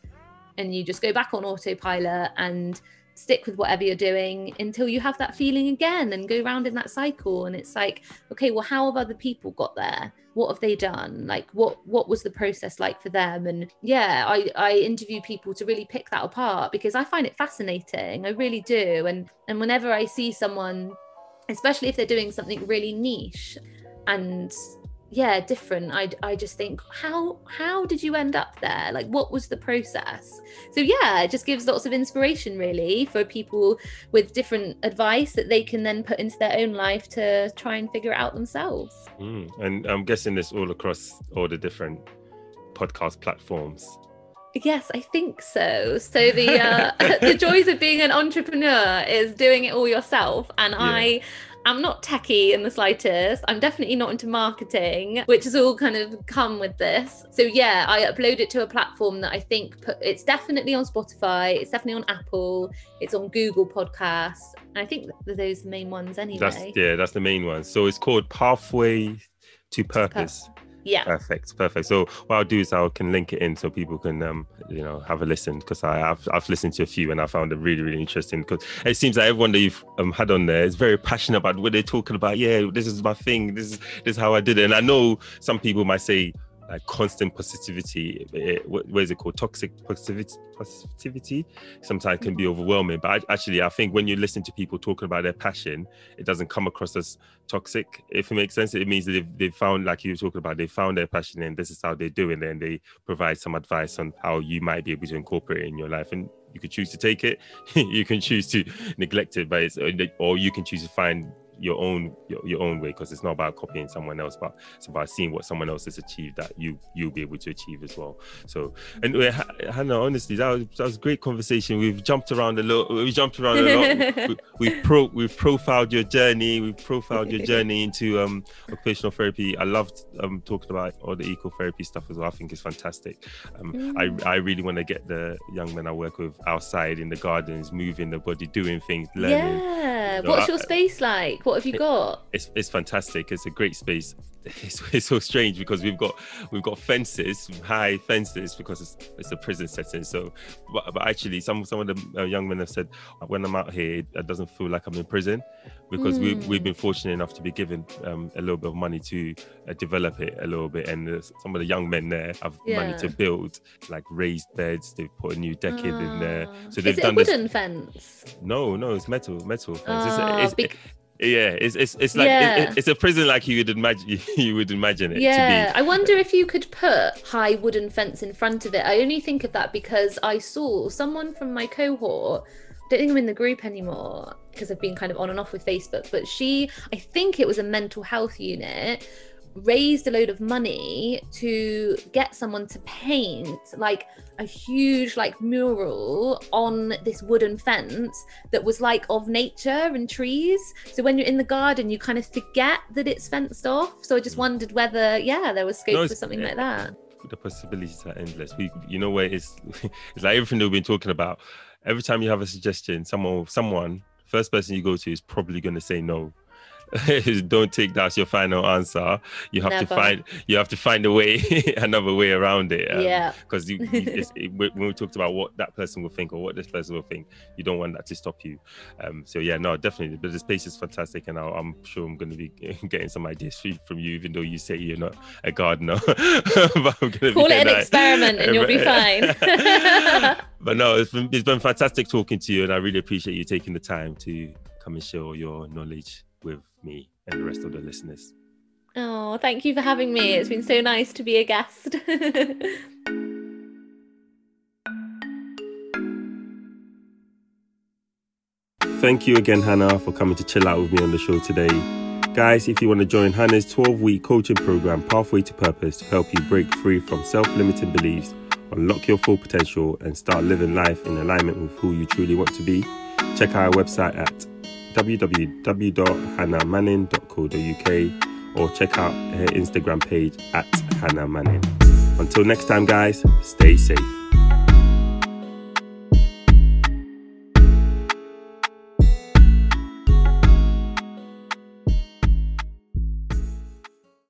And you just go back on autopilot and stick with whatever you're doing until you have that feeling again and go around in that cycle. And it's like okay well how have other people got there? What have they done? Like what what was the process like for them? And yeah i i interview people to really pick that apart because i find it fascinating. I really do. And and whenever i see someone especially if they're doing something really niche and yeah different i i just think how how did you end up there like what was the process so yeah it just gives lots of inspiration really for people with different advice that they can then put into their own life to try and figure it out themselves mm. and i'm guessing this all across all the different podcast platforms Yes, I think so. So the uh, the joys of being an entrepreneur is doing it all yourself, and yeah. I I'm not techie in the slightest. I'm definitely not into marketing, which has all kind of come with this. So yeah, I upload it to a platform that I think put, it's definitely on Spotify, it's definitely on Apple, it's on Google Podcasts. And I think those are the main ones anyway. That's yeah, that's the main one. So it's called Pathway to Purpose. Yeah. Perfect. Perfect. So what I'll do is I can link it in so people can um you know have a listen because I have I've listened to a few and I found it really really interesting because it seems like everyone that you've um, had on there is very passionate about what they're talking about. Yeah, this is my thing. This is this is how I did it. And I know some people might say like constant positivity it, what, what is it called? Toxic positivity positivity sometimes can be overwhelming. But I, actually i think when you listen to people talking about their passion it doesn't come across as toxic if it makes sense. It means they've, they've found like you were talking about they found their passion and this is how they're doing it and they provide some advice on how you might be able to incorporate it in your life. And you can choose to take it you can choose to neglect it but it's or you can choose to find your own your, your own way because it's not about copying someone else but it's about seeing what someone else has achieved that you you'll be able to achieve as well. So anyway hannah honestly that was that was a great conversation. We've jumped around a lot we jumped around a lot. We, we've pro we've profiled your journey. We've profiled your journey into um occupational therapy. I loved um talking about all the eco therapy stuff as well. I think it's fantastic. Um mm. i i really want to get the young men i work with outside in the gardens moving the body doing things learning. Yeah. What's your space like what have you got? It's, it's fantastic. It's a great space. It's, it's so strange because we've got we've got fences, high fences, because it's it's a prison setting. So, but, but actually, some some of the uh, young men have said when I'm out here, it doesn't feel like I'm in prison because mm. we we've been fortunate enough to be given um, a little bit of money to uh, develop it a little bit, and uh, some of the young men there have yeah. money to build like raised beds. They've put a new decade uh, in there, ah. so they've done a wooden this... fence. No, no, it's metal, metal fence. it's, it's, be- yeah, it's it's, it's like yeah. it, it's a prison like you would imagine you would imagine it. Yeah, I wonder if you could put high wooden fence in front of it. I only think of that because I saw someone from my cohort. I don't think I'm in the group anymore because I've been kind of on and off with Facebook. But she, I think it was a mental health unit raised a load of money to get someone to paint like a huge like mural on this wooden fence that was like of nature and trees. So when you're in the garden you kind of forget that it's fenced off. So i just wondered whether yeah there was scope no, for something like that. The possibilities are endless. We you know where it's it's like everything that we've been talking about. Every time you have a suggestion someone someone first person you go to is probably going to say no don't take that as your final answer. You have Never. to find you have to find a way, another way around it. Um, yeah. Because it, when we talked about what that person will think or what this person will think, you don't want that to stop you. Um, so yeah, no, definitely. But the space is fantastic, and i am sure I'm going to be getting some ideas from you, even though you say you're not a gardener. but I'm gonna Call it an that. experiment, and you'll be fine. but no, it's been, it's been fantastic talking to you, and I really appreciate you taking the time to come and share your knowledge with me and the rest of the listeners. Oh, thank you for having me. It's been so nice to be a guest. Thank you again, Hannah, for coming to chill out with me on the show today. Guys, if you want to join Hannah's 12 week coaching program, Pathway to Purpose, to help you break free from self limiting beliefs, unlock your full potential, and start living life in alignment with who you truly want to be, check out our website at www.hannahmanning.co.uk or check out her Instagram page at Hannah Manning. Until next time, guys, stay safe.